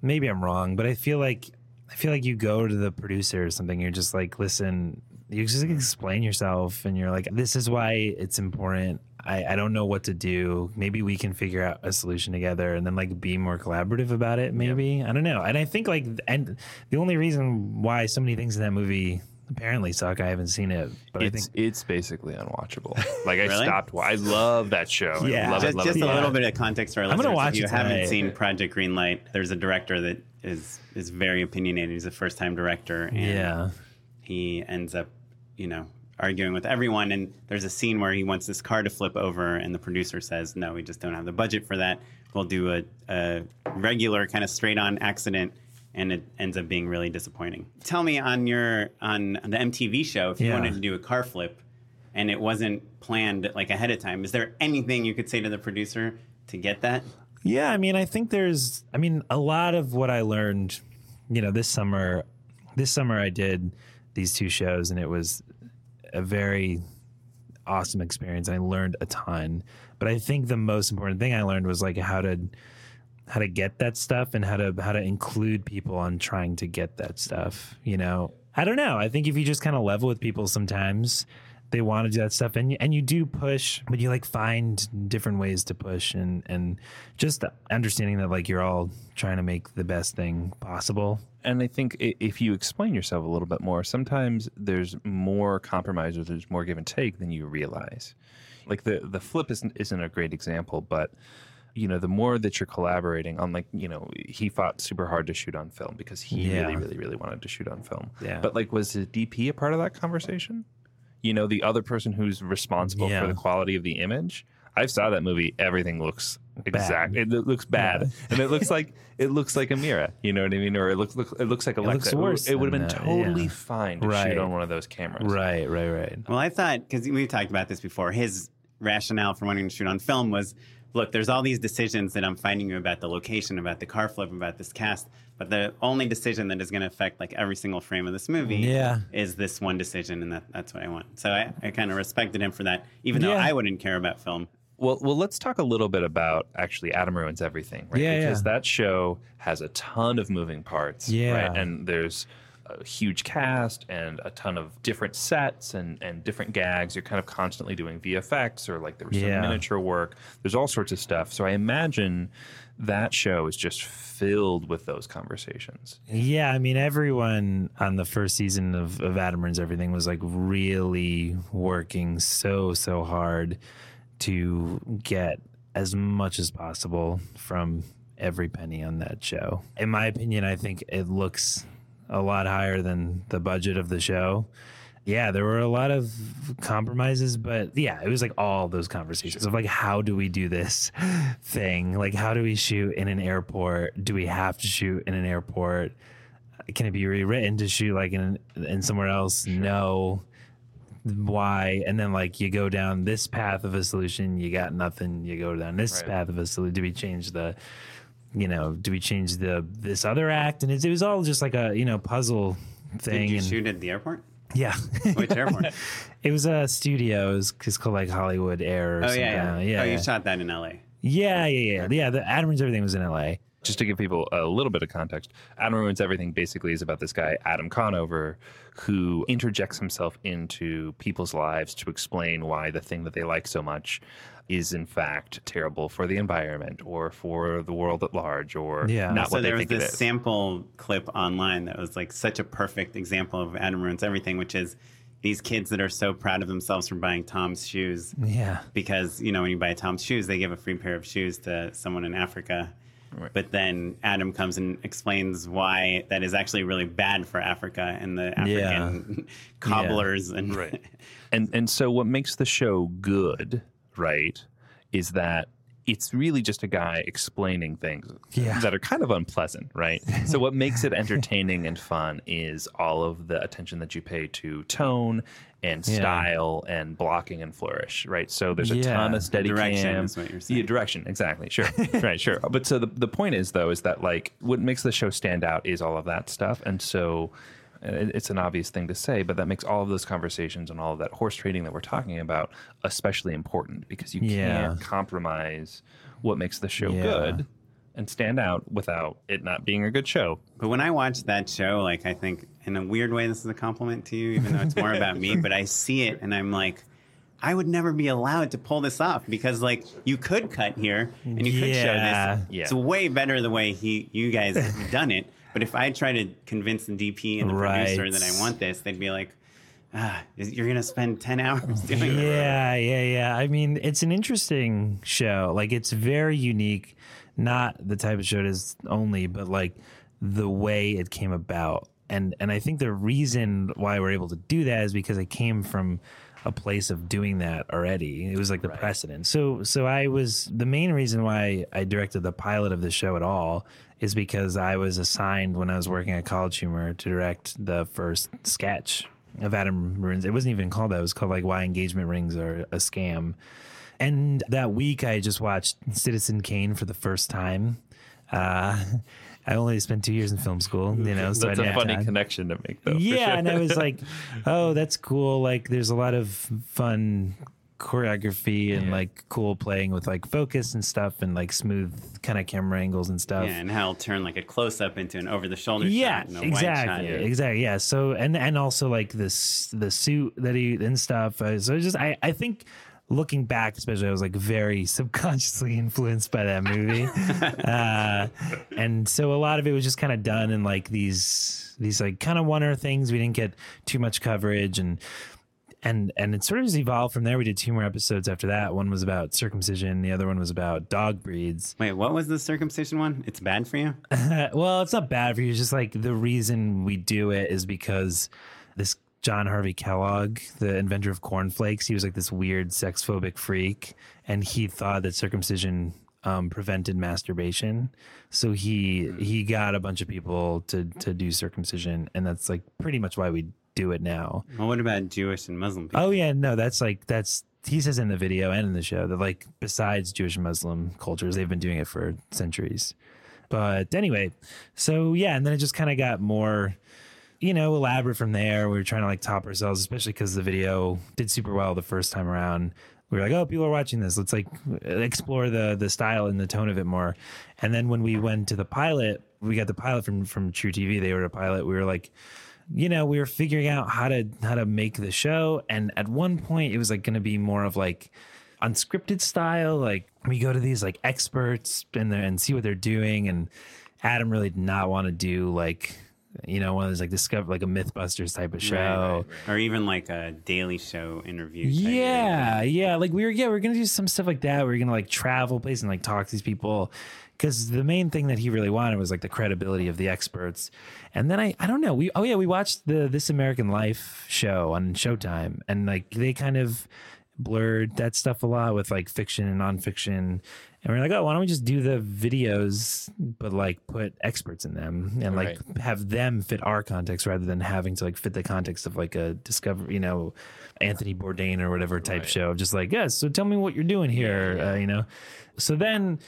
maybe I'm wrong, but I feel like I feel like you go to the producer or something. You're just like, listen, you just explain yourself, and you're like, this is why it's important. I, I don't know what to do. Maybe we can figure out a solution together, and then like be more collaborative about it. Maybe I don't know. And I think like, and the only reason why so many things in that movie apparently suck, I haven't seen it, but I It's think it's basically unwatchable. Like I Really? stopped. I love that show. Yeah. Love just it, love just it, a love little bit of context for our I'm gonna watch if you it haven't tonight. seen Project Greenlight, there's a director that is is very opinionated. He's a first time director. And yeah. he ends up, you know, arguing with everyone. And there's a scene where he wants this car to flip over, and the producer says, "No, we just don't have the budget for that. We'll do a, a regular kind of straight on accident." And it ends up being really disappointing. Tell me on your on the MTV show if you Yeah. wanted to do a car flip, and it wasn't planned like ahead of time. Is there anything you could say to the producer to get that? Yeah, I mean, I think there's, I mean, a lot of what I learned, you know, this summer, this summer I did these two shows and it was a very awesome experience. I learned a ton. But I think the most important thing I learned was like how to how to get that stuff and how to how to include people on trying to get that stuff. You know, I don't know. I think if you just kind of level with people, sometimes they want to do that stuff, and you, and you do push, but you like find different ways to push, and and just understanding that like you're all trying to make the best thing possible. And I think if you explain yourself a little bit more, sometimes there's more compromise or there's more give and take than you realize. Like the the flip isn't isn't a great example, but you know, the more that you're collaborating on, like, you know, he fought super hard to shoot on film because he Yeah. really, really, really wanted to shoot on film. Yeah. But like, was the DP a part of that conversation? You know, the other person who's responsible Yeah. for the quality of the image. I've saw that movie. Everything looks exact. It lo- looks bad, and it looks like it looks like a mirror. You know what I mean? Or it looks look, it looks like a looks worse It would have been that, totally yeah. fine to Right. shoot on one of those cameras. Right, right, right. Well, I thought because we've talked about this before. His rationale for wanting to shoot on film was, look, there's all these decisions that I'm finding you about the location, about the car flip, about this cast, but the only decision that is going to affect like every single frame of this movie Yeah. is this one decision, and that, that's what I want. So I, I kind of respected him for that, even though Yeah. I wouldn't care about film. Well, well, let's talk a little bit about actually Adam ruins everything, right? Yeah, because yeah. that show has a ton of moving parts, Yeah. right? And there's a huge cast and a ton of different sets and and different gags. You're kind of constantly doing VFX or like there was Yeah. some miniature work. There's all sorts of stuff. So I imagine that show is just filled with those conversations. Yeah, I mean, everyone on the first season of, of Adam Ruins Everything was like really working so, so hard to get as much as possible from every penny on that show. In my opinion, I think it looks a lot higher than the budget of the show. Yeah, there were a lot of compromises, but yeah, it was like all those conversations of like, how do we do this thing? Like, how do we shoot in an airport? Do we have to shoot in an airport? Can it be rewritten to shoot like in in somewhere else? No. Why? And then like you go down this path of a solution, you got nothing. You go down this Right. path of a solution. Do we change the you know, do we change the this other act? And it's, it was all just like a you know puzzle thing. Did you and shoot at the airport? Yeah, Which airport? it was a studio. It was it's called like Hollywood Air. Or oh something. yeah, yeah. yeah, Oh, you shot that in L.A. yeah, yeah, yeah, yeah. The Adam Ruins everything was in L.A. just to give people a little bit of context, Adam Ruins Everything basically is about this guy, Adam Conover, who interjects himself into people's lives to explain why the thing that they like so much is in fact terrible for the environment or for the world at large or Yeah. not so what they there was think this is. sample clip online that was like such a perfect example of Adam ruins everything, which is these kids that are so proud of themselves for buying Tom's shoes Yeah, because you know when you buy Tom's shoes, they give a free pair of shoes to someone in Africa. But then Adam comes and explains why that is actually really bad for Africa and the African cobblers and Right. and and so what makes the show good, right, is that it's really just a guy explaining things Yeah. that are kind of unpleasant, right? so what makes it entertaining and fun is all of the attention that you pay to tone and Yeah. style and blocking and flourish, right? So there's a Yeah. ton of steady Direction cam. is what you're saying. Yeah, direction, exactly. Sure. right, sure. But so the, the point is though is that like what makes the show stand out is all of that stuff. And so it- it's an obvious thing to say, but that makes all of those conversations and all of that horse trading that we're talking about especially important because you Yeah. can't compromise what makes the show Yeah. good and stand out without it not being a good show. But when I watch that show, like I think in a weird way this is a compliment to you, even though it's more about me, but I see it and I'm like, I would never be allowed to pull this off because like you could cut here and you could show this. Yeah. It's way better the way he you guys have done it. But if I try to convince the DP and the producer that I want this, they'd be like, ah, you're gonna spend ten hours doing it. Yeah, yeah, yeah. I mean, it's an interesting show. Like, it's very unique. Not the type of show it is only, but like the way it came about. And and I think the reason why we're able to do that is because it came from a place of doing that already. It was like the precedent. So so I was the main reason why I directed the pilot of the show at all is because I was assigned when I was working at College Humor to direct the first sketch of Adam Ruins. It wasn't even called that. It was called like Why Engagement Rings Are a Scam. And that week, I just watched Citizen Kane for the first time. Uh, I only spent two years in film school, you know. So I That's a funny time. connection to make though. Yeah, sure. and I was like, "Oh, that's cool. Like, there's a lot of fun choreography and Yeah. like cool playing with like focus and stuff and like smooth kind of camera angles and stuff. Yeah, and how it'll turn like a close up into an over the shoulder yeah, shot and a exactly, shot. exactly. Yeah. So and and also like this the suit that he and stuff. Uh, so it's just I I think looking back, especially, I was like very subconsciously influenced by that movie, uh, and so a lot of it was just kind of done in like these these like kind of wonder things. We didn't get too much coverage and. And and it sort of just evolved from there. We did two more episodes after that. One was about circumcision. The other one was about dog breeds. Wait, what was the circumcision one? It's bad for you? well, it's not bad for you. It's just like the reason we do it is because this John Harvey Kellogg, the inventor of cornflakes, he was like this weird sex phobic freak, and he thought that circumcision um, prevented masturbation. So he he got a bunch of people to to do circumcision, and that's like pretty much why we do it now. Well, what about Jewish and Muslim people? Oh yeah, no, that's like that's he says in the video and in the show that like besides Jewish and Muslim cultures, they've been doing it for centuries. But anyway, so yeah, and then it just kind of got more, you know, elaborate from there. We were trying to like top ourselves, especially because the video did super well the first time around. We were like, oh, people are watching this. Let's like explore the the style and the tone of it more. And then when we went to the pilot, we got the pilot from from truTV. They were a pilot. We were like, you know, we were figuring out how to how to make the show, and at one point it was like going to be more of like unscripted style. Like we go to these like experts and and see what they're doing, and Adam really did not want to do like you know one of those like discover like a MythBusters type of show. Or even like a Daily Show interview. type Yeah, yeah. Like we were, yeah, we are gonna do some stuff like that. We are gonna like travel places and like talk to these people. Because the main thing that he really wanted was like the credibility of the experts. And then I, I don't know. We, oh yeah, we watched the This American Life show on Showtime, and like they kind of blurred that stuff a lot with like fiction and nonfiction. And we're like, oh, why don't we just do the videos, but like put experts in them and like have them fit our context rather than having to like fit the context of like a discover, you know, Anthony Bourdain or whatever type show. Just like, yes, so tell me what you're doing here, Uh, you know. So then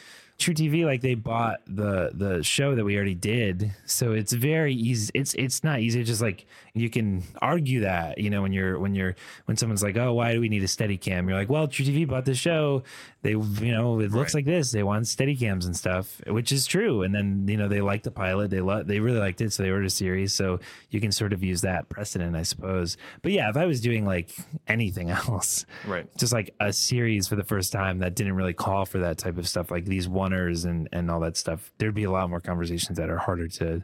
truTV, like they bought the the show that we already did, so it's very easy. It's it's not easy. It's just like you can argue that, you know, when you're when you're when someone's like, oh, why do we need a steady cam? You're like, well, truTV bought the show. They, you know, it looks like this. They want steady cams and stuff, which is true. And then you know they liked the pilot. They lo- they really liked it, so they ordered a series. So you can sort of use that precedent, I suppose. But yeah, if I was doing like anything else, Right. just like a series for the first time that didn't really call for that type of stuff, like these oneers and and all that stuff, there'd be a lot more conversations that are harder to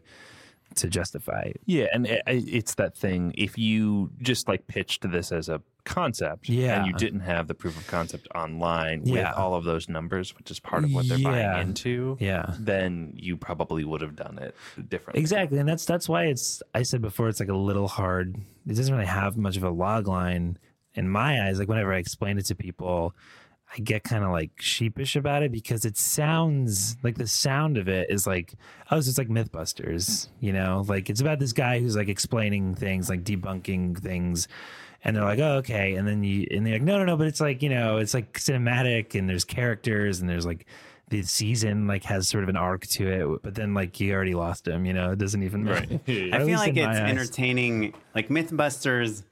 to justify. Yeah, and it, it's that thing. If you just like pitched this as a concept, Yeah. and you didn't have the proof of concept online Yeah. with all of those numbers, which is part of what they're Yeah. buying into, Yeah. then you probably would have done it differently. Exactly, and that's that's why it's. I said before, it's like a little hard. It doesn't really have much of a log line in my eyes. Like whenever I explain it to people, I get kind of like sheepish about it because it sounds like the sound of it is like oh, it's just like MythBusters, you know? Like it's about this guy who's like explaining things, like debunking things. And they're like, oh, okay. And then you, and they're like, no, no, no, but it's like, you know, it's like cinematic and there's characters and there's like the season like has sort of an arc to it. But then like you already lost him, you know, it doesn't even, right. I feel like it's entertaining. Like MythBusters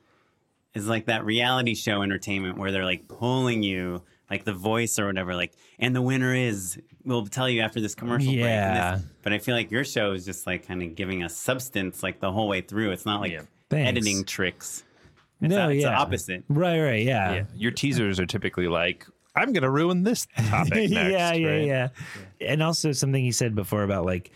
is like that reality show entertainment where they're like pulling you, like the voice or whatever. Like, and the winner is. We'll tell you after this commercial break. Yeah. this- but I feel like your show is just like kind of giving us substance like the whole way through. It's not like Yeah. Editing tricks. It's, No, a- it's the yeah. opposite. Right, right, yeah. Yeah, your teasers are typically like, "I'm going to ruin this topic." Next, yeah, yeah, right? yeah. And also something you said before about like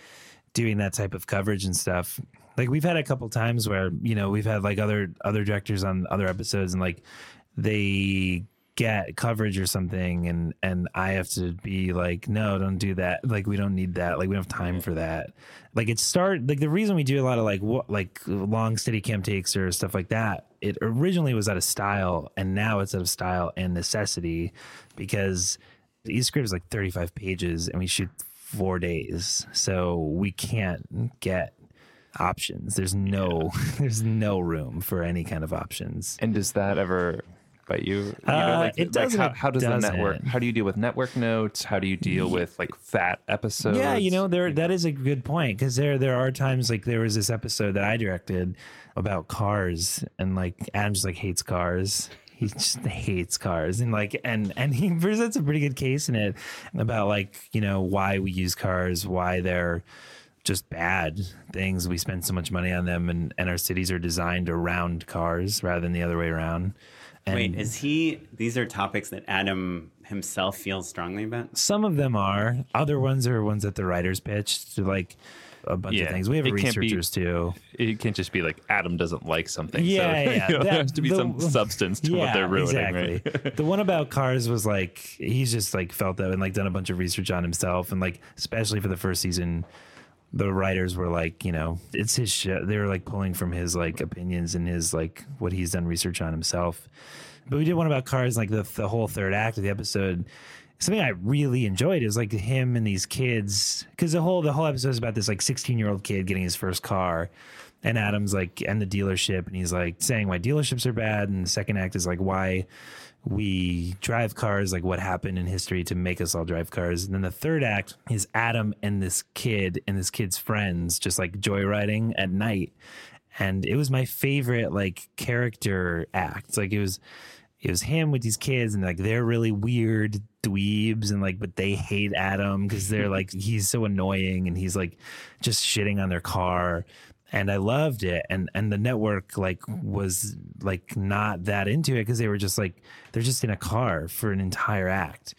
doing that type of coverage and stuff. Like we've had a couple times where you know we've had like other other directors on other episodes and like they get coverage or something and and I have to be like no don't do that. Like we don't need that. Like we don't have time for that. Like it start like the reason we do a lot of like what like long steady cam takes or stuff like that it originally was out of style and now it's out of style and necessity because the script is like 35 pages and we shoot four days. So we can't get options. There's no there's no room for any kind of options. And does that ever bite you? you Uh, it does and how, how does the network? How do you deal with network notes? How do you deal with like fat episodes? Yeah, you know, there that is a good point because there there are times like there was this episode that I directed about cars and like Adam just like hates cars. he just hates cars and like and and he presents a pretty good case in it about like you know why we use cars why they're just bad things we spend so much money on them and and our cities are designed around cars rather than the other way around and Wait, is he? These are topics that Adam himself feels strongly about. some of them are other ones are ones that the writers pitched to like a bunch of things we have it can't be- researchers too It can't just be like Adam doesn't like something. Yeah, so, yeah, you know, that- there has to be the- some substance to what they're ruining, exactly. right? the one about cars was like he's just like felt that and like done a bunch of research on himself and like especially for the first season the writers were like you know it's his show they were like pulling from his like opinions and his like what he's done research on himself but we did one about cars like the, the whole third act of the episode something i really enjoyed is like him and these kids because the whole the whole episode is about this like 16 year old kid getting his first car and Adam's like, and the dealership, and he's like saying why dealerships are bad. And the second act is like why we drive cars, like what happened in history to make us all drive cars. And then the third act is Adam and this kid and this kid's friends just like joyriding at night. And it was my favorite like character act. Like it was it was him with these kids and like they're really weird dweebs and like but they hate Adam because they're like he's so annoying and he's like just shitting on their car and I loved it and and the network like was like not that into it because they were just like they're just in a car for an entire act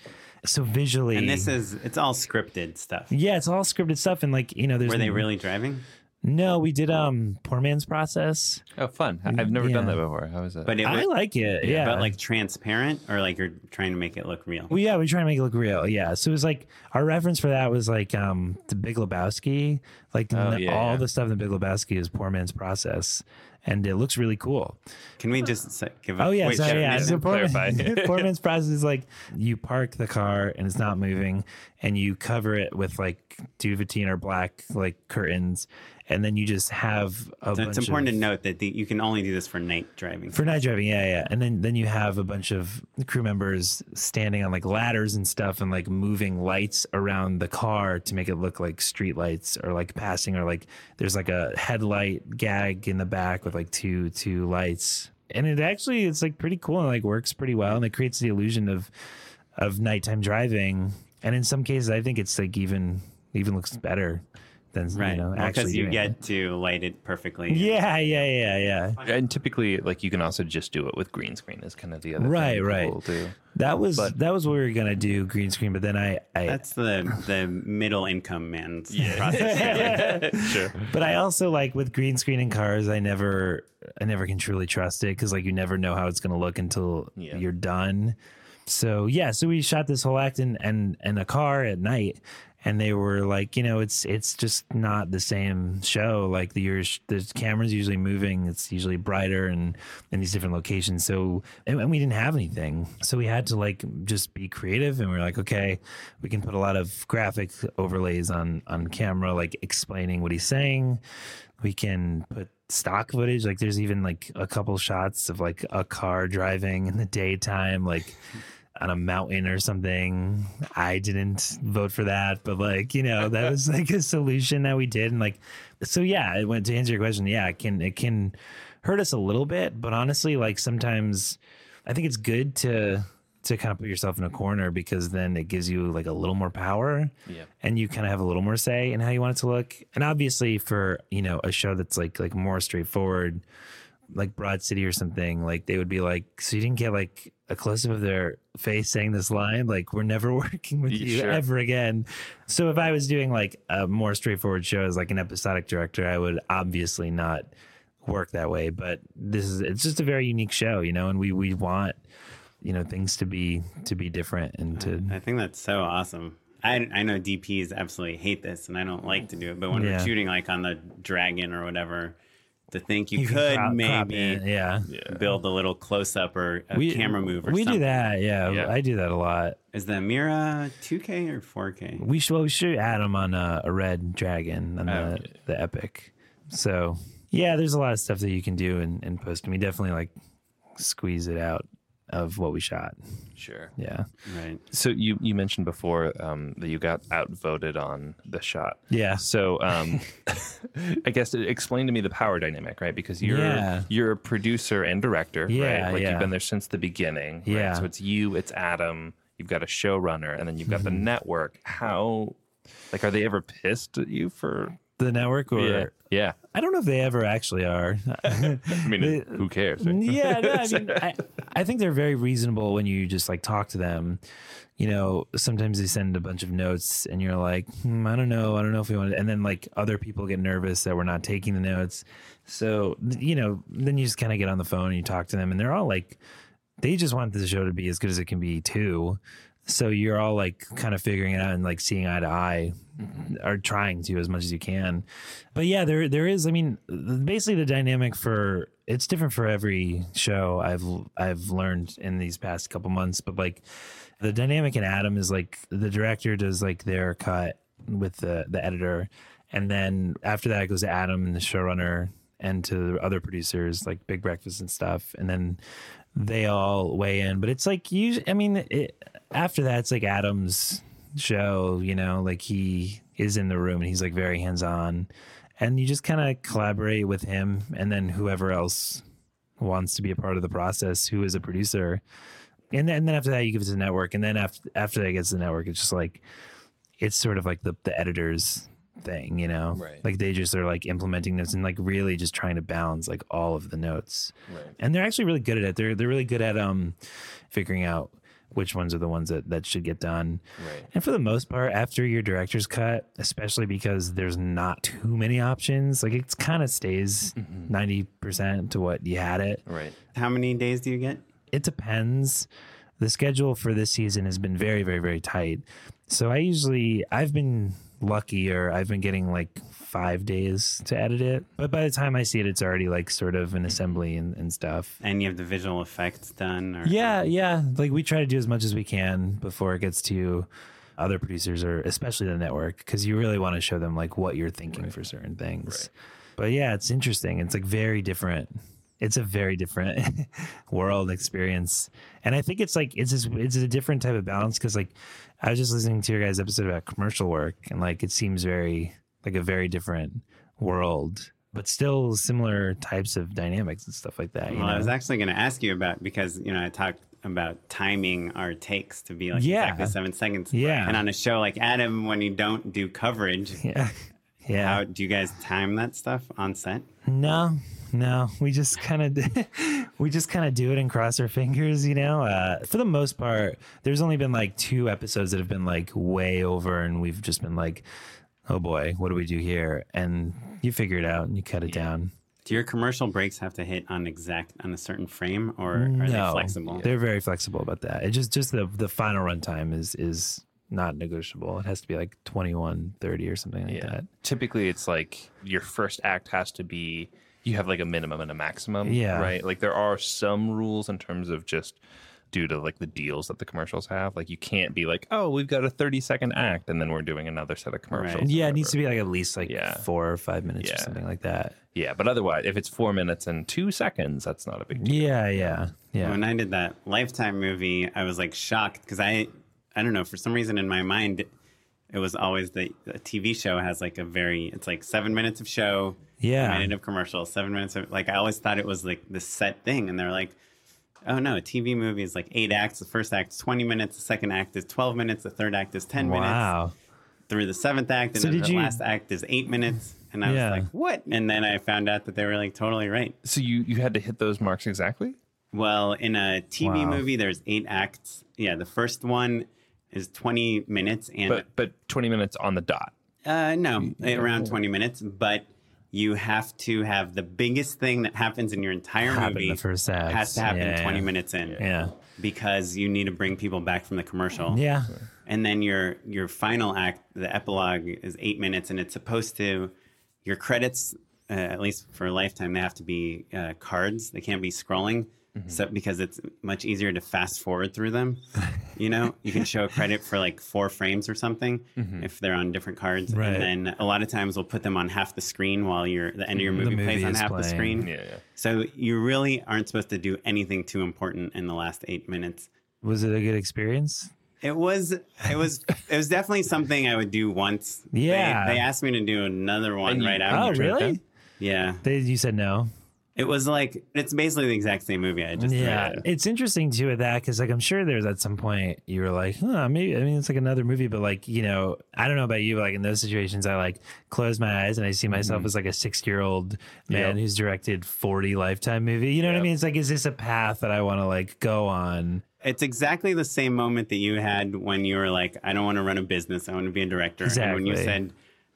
so visually And this is it's all scripted stuff. yeah it's all scripted stuff and like you know there's Were they really driving? No we did um poor man's process Oh, fun! I- I've never done that before. How is that? But it I like it yeah but like transparent or like you're trying to make it look real. Well, yeah, we're trying to make it look real. Yeah. So it was like our reference for that was like um the Big Lebowski. Like Oh, n- yeah, all yeah. the stuff in the Big Lebowski is poor man's process. And it looks really cool. Can we just say, give a Oh yeah, wait, sorry, yeah. definition? So poor, man, poor man's process is like you park the car and it's not moving, and you cover it with like duvetine or black like curtains, and then you just have a So bunch it's important of, to note that the, you can only do this for night driving. for night driving, yeah, yeah. And then then you have a bunch of crew members standing on like ladders and stuff and like moving lights around the car to make it look like street lights or like passing or like there's like a headlight gag in the back with like two two lights. And it actually it's like pretty cool and like works pretty well and it creates the illusion of of nighttime driving. And in some cases I think it's like even even looks better than right. you know actually because you doing it. get to light it perfectly. Yeah, yeah, yeah, yeah. and typically, like you can also just do it with green screen. Is kind of the other Right, thing right. people do. That was But- that was what we were gonna do green screen, but then I, I That's the the middle income man's process. Sure. but I also like with green screen in cars, I never I never can truly trust it because like you never know how it's gonna look until Yeah. you're done. So yeah, so we shot this whole act in and in a car at night, and they were like, you know, it's it's just not the same show. Like the the camera's usually moving. It's usually brighter and in these different locations. So and, and we didn't have anything, so we had to like just be creative. And we are like, okay, we can put a lot of graphic overlays on on camera, like explaining what he's saying. We can put stock footage. Like there's even like a couple shots of like a car driving in the daytime, like on a mountain or something. I didn't vote for that, but like, you know, that was like a solution that we did. And like, so yeah, it went to answer your question. Yeah, it can, it can hurt us a little bit, but honestly, like sometimes I think it's good to, to kind of put yourself in a corner because then it gives you like a little more power Yeah. and you kind of have a little more say in how you want it to look. And obviously for, you know, a show that's like like more straightforward, like Broad City or something, like they would be like, so you didn't get like a close up of their face saying this line, like we're never working with Yeah, you sure. ever again. So if I was doing like a more straightforward show as like an episodic director, I would obviously not work that way. But this is it's just a very unique show, you know, and we we want you know things to be to be different and to I think that's so awesome. I, I know DPs absolutely hate this, and I don't like to do it. But when Yeah. we're shooting like on the dragon or whatever, to think you, can could crop- crop maybe in, yeah. build a little close up or a camera move or something. we something. do that, yeah, Yeah. I do that a lot. Is the Mira 2K or 4K? We should well, we should add them on a, a red dragon on Oh, the, the epic. So yeah, there's a lot of stuff that you can do in, in post, and we definitely like squeeze it out of what we shot. Sure. Yeah. Right. So you you mentioned before um, that you got outvoted on the shot. Yeah. So um, I guess explain to me the power dynamic, right? Because you're Yeah. you're a producer and director, Yeah, right? Like yeah. you've been there since the beginning. right? Yeah. So it's you, it's Adam. You've got a showrunner, and then you've got the Mm-hmm. network. How, like, are they ever pissed at you for? The network or yeah. I don't know if they ever actually are. I mean, They- who cares? right? yeah, no, I mean, I, I think they're very reasonable when you just like talk to them. You know, sometimes they send a bunch of notes, and you're like, hmm, I don't know, I don't know if we want to. And then like other people get nervous that we're not taking the notes. So you know, then you just kind of get on the phone and you talk to them, and they're all like, they just want the show to be as good as it can be too. So you're all like kind of figuring it out and like seeing eye to eye, mm-hmm. or trying to as much as you can. But yeah, there there is. I mean, basically the dynamic for it's different for every show. I've I've learned in these past couple months, but like the dynamic in Adam is like the director does like their cut with the the editor, and then after that it goes to Adam and the showrunner and to the other producers like Big Breakfast and stuff, and then they all weigh in. But it's like you. I mean, it, after that it's like Adam's show. You know, like he is in the room and he's like very hands on, and you just kind of collaborate with him, and then whoever else wants to be a part of the process, who is a producer. And then, and then after that, you give it to the network, and then after after that gets to the network, it's just like it's sort of like the the editors thing, you know, Right. like they just are like implementing this and like really just trying to balance like all of the notes, Right. and they're actually really good at it. They're they're really good at um figuring out which ones are the ones that that should get done. Right. And for the most part, after your director's cut, especially because there's not too many options, like it kind of stays mm-hmm. 90% to what you had it. Right. How many days do you get? It depends. The schedule for this season has been very, very, very tight. So I usually, I've been lucky or I've been getting like five days to edit it. But by the time I see it, it's already like sort of an assembly and, and stuff. And you have the visual effects done? Or, Yeah, yeah. Like we try to do as much as we can before it gets to other producers or especially the network because you really want to show them like what you're thinking for certain things. But yeah, it's interesting. It's like very different. It's a very different world experience, and I think it's like it's just, it's a different type of balance because like I was just listening to your guys' episode about commercial work, and like it seems very like a very different world, but still similar types of dynamics and stuff like that. You Well, I was actually going to ask you about because you know I talked about timing our takes to be like Yeah. exactly seven seconds. Yeah. And on a show like Adam, when you don't do coverage, yeah, yeah. how do you guys time that stuff on set? No, no. We just kind of we just kind of do it and cross our fingers, you know. Uh, for the most part, there's only been like two episodes that have been like way over, and we've just been like, "Oh boy, what do we do here?" And you figure it out and you cut it down. Do your commercial breaks have to hit on exact on a certain frame, or are they flexible? They're very flexible about that. It just just the the final runtime is is not negotiable. It has to be like 21, 30 or something like that. Typically, it's like your first act has to be you have like a minimum and a maximum. Yeah. Right. Like there are some rules in terms of just due to like the deals that the commercials have. Like you can't be like, oh, we've got a 30 second act and then we're doing another set of commercials. Right. Yeah, it needs to be like at least like Yeah. four or five minutes or something like that. Yeah. But otherwise, if it's four minutes and two seconds, that's not a big deal. Yeah, yeah, yeah. When I did that Lifetime movie, I was like shocked because I, I don't know, for some reason in my mind, it was always the a TV show has like a very, it's like seven minutes of show, Yeah. a minute of commercial, seven minutes of like I always thought it was like the set thing, and they're like, oh no, a TV movie is like eight acts. The first act is twenty minutes, the second act is twelve minutes, the third act is ten minutes, Wow. through the seventh act, and So then the you- last act is eight minutes. And I Yeah. was like, what? And then I found out that they were like totally right. So you, you had to hit those marks exactly? Well, in a TV Wow. movie, there's eight acts. Yeah, the first one is 20 minutes, and But but 20 minutes on the dot. uh, no, around 20 minutes. But you have to have the biggest thing that happens in your entire Happen movie the first act. has to happen Yeah. 20 minutes in. Yeah. because you need to bring people back from the commercial. Yeah. and then your your final act, the epilogue, is eight minutes, and it's supposed to your credits uh, at least for a Lifetime, they have to be uh, cards. They can't be scrolling. Mm-hmm. So because it's much easier to fast forward through them, you know, you can show a credit for like four frames or something mm-hmm. if they're on different cards, Right. and then a lot of times we'll put them on half the screen while your the end of your mm-hmm. movie, movie plays on half the screen. Yeah, yeah. So you really aren't supposed to do anything too important in the last eight minutes. Was it a good experience? It was it was it was definitely something I would do once. Yeah. They, asked me to do another one And you- right Oh, really? Yeah. They, you said no. It was like it's basically the exact same movie I just yeah, it's interesting too with that because like I'm sure there's at some point you were like, huh, maybe I mean it's like another movie, but like you know I don't know about you, but like in those situations I like close my eyes and I see myself mm-hmm. as like a six year old man Yep. who's directed 40 lifetime movie. You know what I mean? It's like is this a path that I want to like go on? It's exactly the same moment that you had when you were like, I don't want to run a business, I want to be a director. And when you Exactly. said,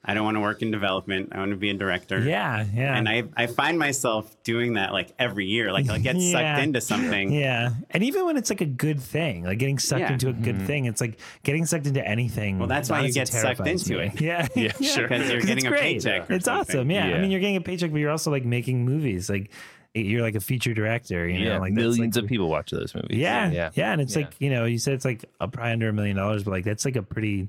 I don't want to work in development, I want to be a director. Yeah, yeah. And I, I find myself doing that like every year. Like I'll get Yeah. sucked into something. Yeah. And even when it's like a good thing, like getting sucked Yeah. into a good mm-hmm. thing, it's like getting sucked into anything. Well, that's why you get sucked into me. it. Yeah. Yeah, sure. Because you're 'Cause getting a great. paycheck. or It's something. awesome. Yeah. Yeah. I mean, you're getting a paycheck, but you're also like making movies. Like you're like a feature director, you know, yeah, like millions like, of people watch those movies. Yeah, yeah, yeah, and it's Yeah. like you know, you said it's like a, probably under a million dollars, but like that's like a pretty,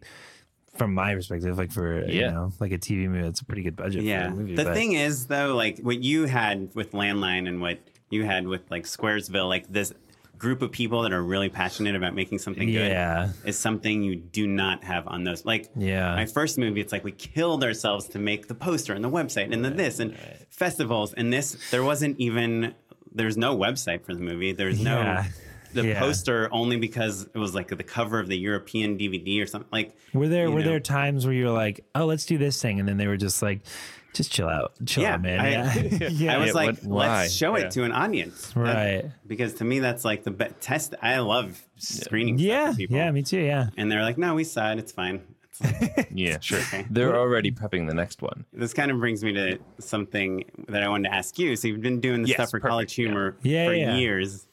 from my perspective, like for you know, like a TV movie, it's a pretty good budget. Yeah. for a movie, the but- thing is, though, like what you had with Landline and what you had with like Squaresville, like this group of people that are really passionate about making something Yeah. good is something you do not have on those. Like, Yeah. my first movie, it's like we killed ourselves to make the poster and the website and the this and festivals and this. There wasn't even, there's no website for the movie. There's no. Yeah. The Yeah. poster only because it was like the cover of the European DVD or something like. Were there were know. there times where you were like, oh, let's do this thing, and then they were just like, just chill out, chill Yeah, out, man. I- yeah, yeah. I was Yeah, like, what- let's show Yeah. it to an audience. That- Right. because to me, that's like the be- test. I love screening yeah, for people. yeah, me too. Yeah, And they're like, no, we saw it. It's fine. Yeah, sure. Okay. They're already prepping the next one. this kind of brings me to something that I wanted to ask you. So you've been doing this Yes, stuff for College perfect, yeah. Humor Yeah, for yeah. years.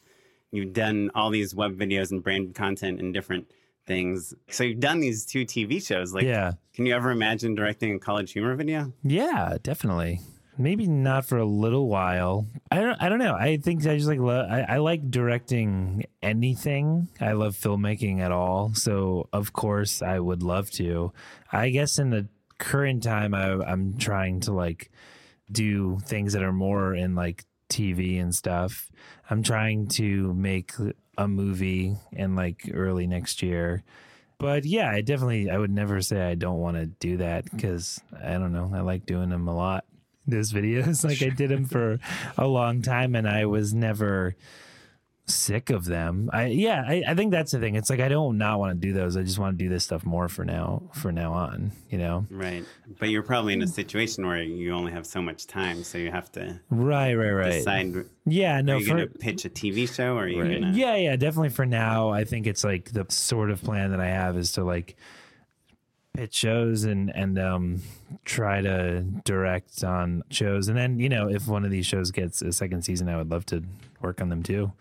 You've done all these web videos and branded content and different things. So you've done these two TV shows. Like, Yeah. can you ever imagine directing a College Humor video? yeah, definitely. Maybe not for a little while. I don't. I don't know. I think I just like. I, I like directing anything. I love filmmaking at all. So of course I would love to. I guess in the current time, I, I'm trying to like do things that are more in like TV and stuff. I'm trying to make a movie in like early next year. But yeah, I definitely I would never say I don't want to do that because I don't know. I like doing them a lot. Those videos, like I did them for a long time, and I was never sick of them. I yeah, I, I think that's the thing. It's like I don't not want to do those. I just want to do this stuff more for now. For now on, you know. Right. But you're probably in a situation where you only have so much time. So you have to Right, right, right. decide Yeah, no. are you for, to pitch a TV show or are you Right. going to. Yeah, yeah, definitely for now. I think it's like the sort of plan that I have is to like pitch shows and and um try to direct on shows and then you know if one of these shows gets a second season I would love to work on them too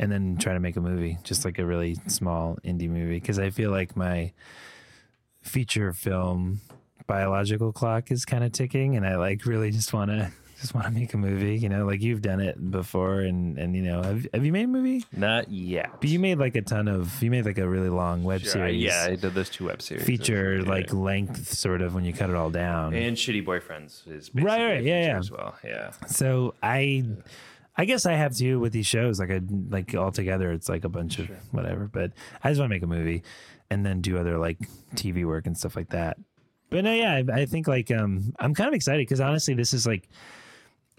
and then try to make a movie just like a really small indie movie because I feel like my feature film biological clock is kind of ticking and I like really just want to just want to make a movie you know like you've done it before and and you know have, have you made a movie Not yet. but you made like a ton of you made like a really long web Sure, series Yeah, I did those two web series. feature Yeah. like length sort of when you cut it all down and Shitty Boyfriends is basically Right, right, yeah, yeah. as well. Yeah. so i i guess i have to with these shows like i like all together it's like a bunch of whatever but i just want to make a movie and then do other like tv work and stuff like that but no yeah i, I think like um i'm kind of excited because honestly this is like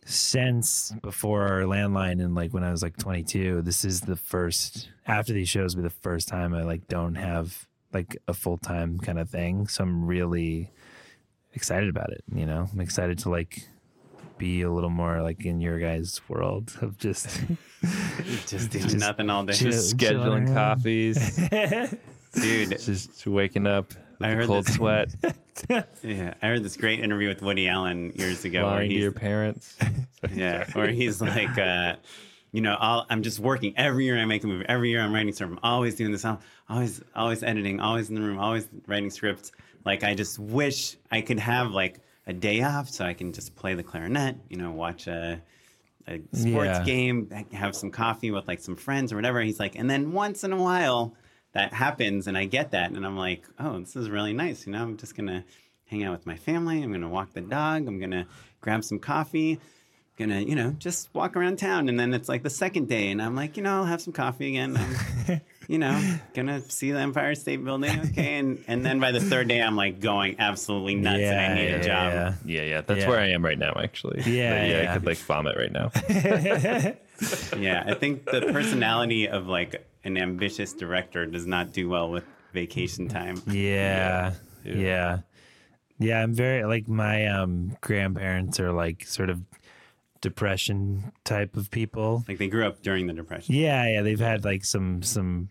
since before our landline and like when I was like 22, this is the first after these shows will be the first time I like don't have like a full time kind of thing. So I'm really excited about it. You know, I'm excited to like be a little more like in your guys' world of just Just doing nothing all day. Just chilling scheduling around. coffees, Dude, just waking up with I a heard cold this- sweat, yeah. I heard this great interview with Woody Allen years ago where lying to he's, your parents. yeah, where he's like, uh, you know, I'll, I'm just working every year. I make a movie. Every year I'm writing stuff. I'm always doing this. I'm always, always editing. Always in the room. Always writing scripts. Like I just wish I could have like a day off so I can just play the clarinet, you know, watch a, a sports Yeah. game, have some coffee with like some friends or whatever. He's like, and then once in a while that happens and I get that. And I'm like, oh, this is really nice. You know, I'm just going to hang out with my family. I'm going to walk the dog. I'm going to grab some coffee. Gonna, you know, just walk around town. And then it's like the second day. And I'm like, you know, I'll have some coffee again. I'm, you know, gonna see the Empire State Building. Okay. And, and then by the third day, I'm like going absolutely nuts and I need yeah, a job. yeah. Yeah, yeah, that's Yeah. where I am right now. Actually, Yeah, But yeah. I could like vomit right now. Yeah, I think the personality of like an ambitious director does not do well with vacation time. Yeah. Yeah. Yeah. Yeah, I'm very like my um grandparents are like sort of depression type of people. Like they grew up during the depression. Yeah, yeah, they've had like some some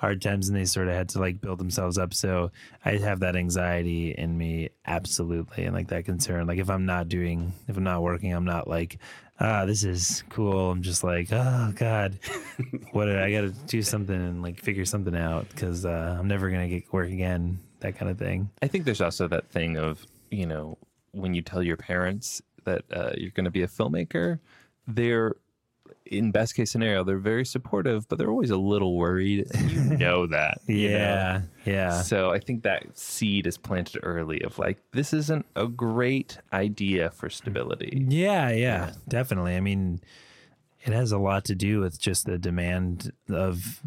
hard times and they sort of had to like build themselves up. So I have that anxiety in me absolutely and like that concern. Like if I'm not doing if I'm not working, I'm not like ah this is cool. I'm just like, oh god. what did I got to do something and like figure something out cuz uh I'm never going to get work again, that kind of thing. I think there's also that thing of you know when you tell your parents that uh, you're going to be a filmmaker, they're in best case scenario they're very supportive, but they're always a little worried. You know that. you know? Yeah. Yeah. So I think that seed is planted early of like this isn't a great idea for stability. Yeah, yeah, definitely. I mean, it has a lot to do with just the demand of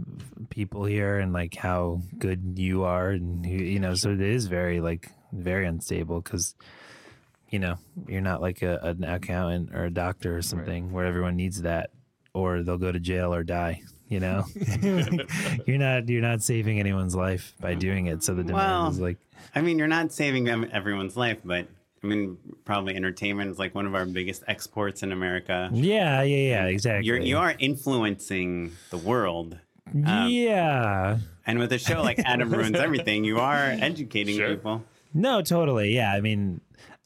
people here and like how good you are, and you, you know, so it is very like very unstable because you know you're not like a, an accountant or a doctor or something where everyone needs that, or they'll go to jail or die. You know, you're not you're not saving anyone's life by mm. doing it. So the demand Well, is like I mean, you're not saving em- everyone's life, but I mean, probably entertainment is like one of our biggest exports in America. yeah, yeah, yeah, exactly. You're you are influencing the world, um, yeah. and with a show like Adam Ruins Everything, you are educating Sure. people. No, totally. Yeah. I mean,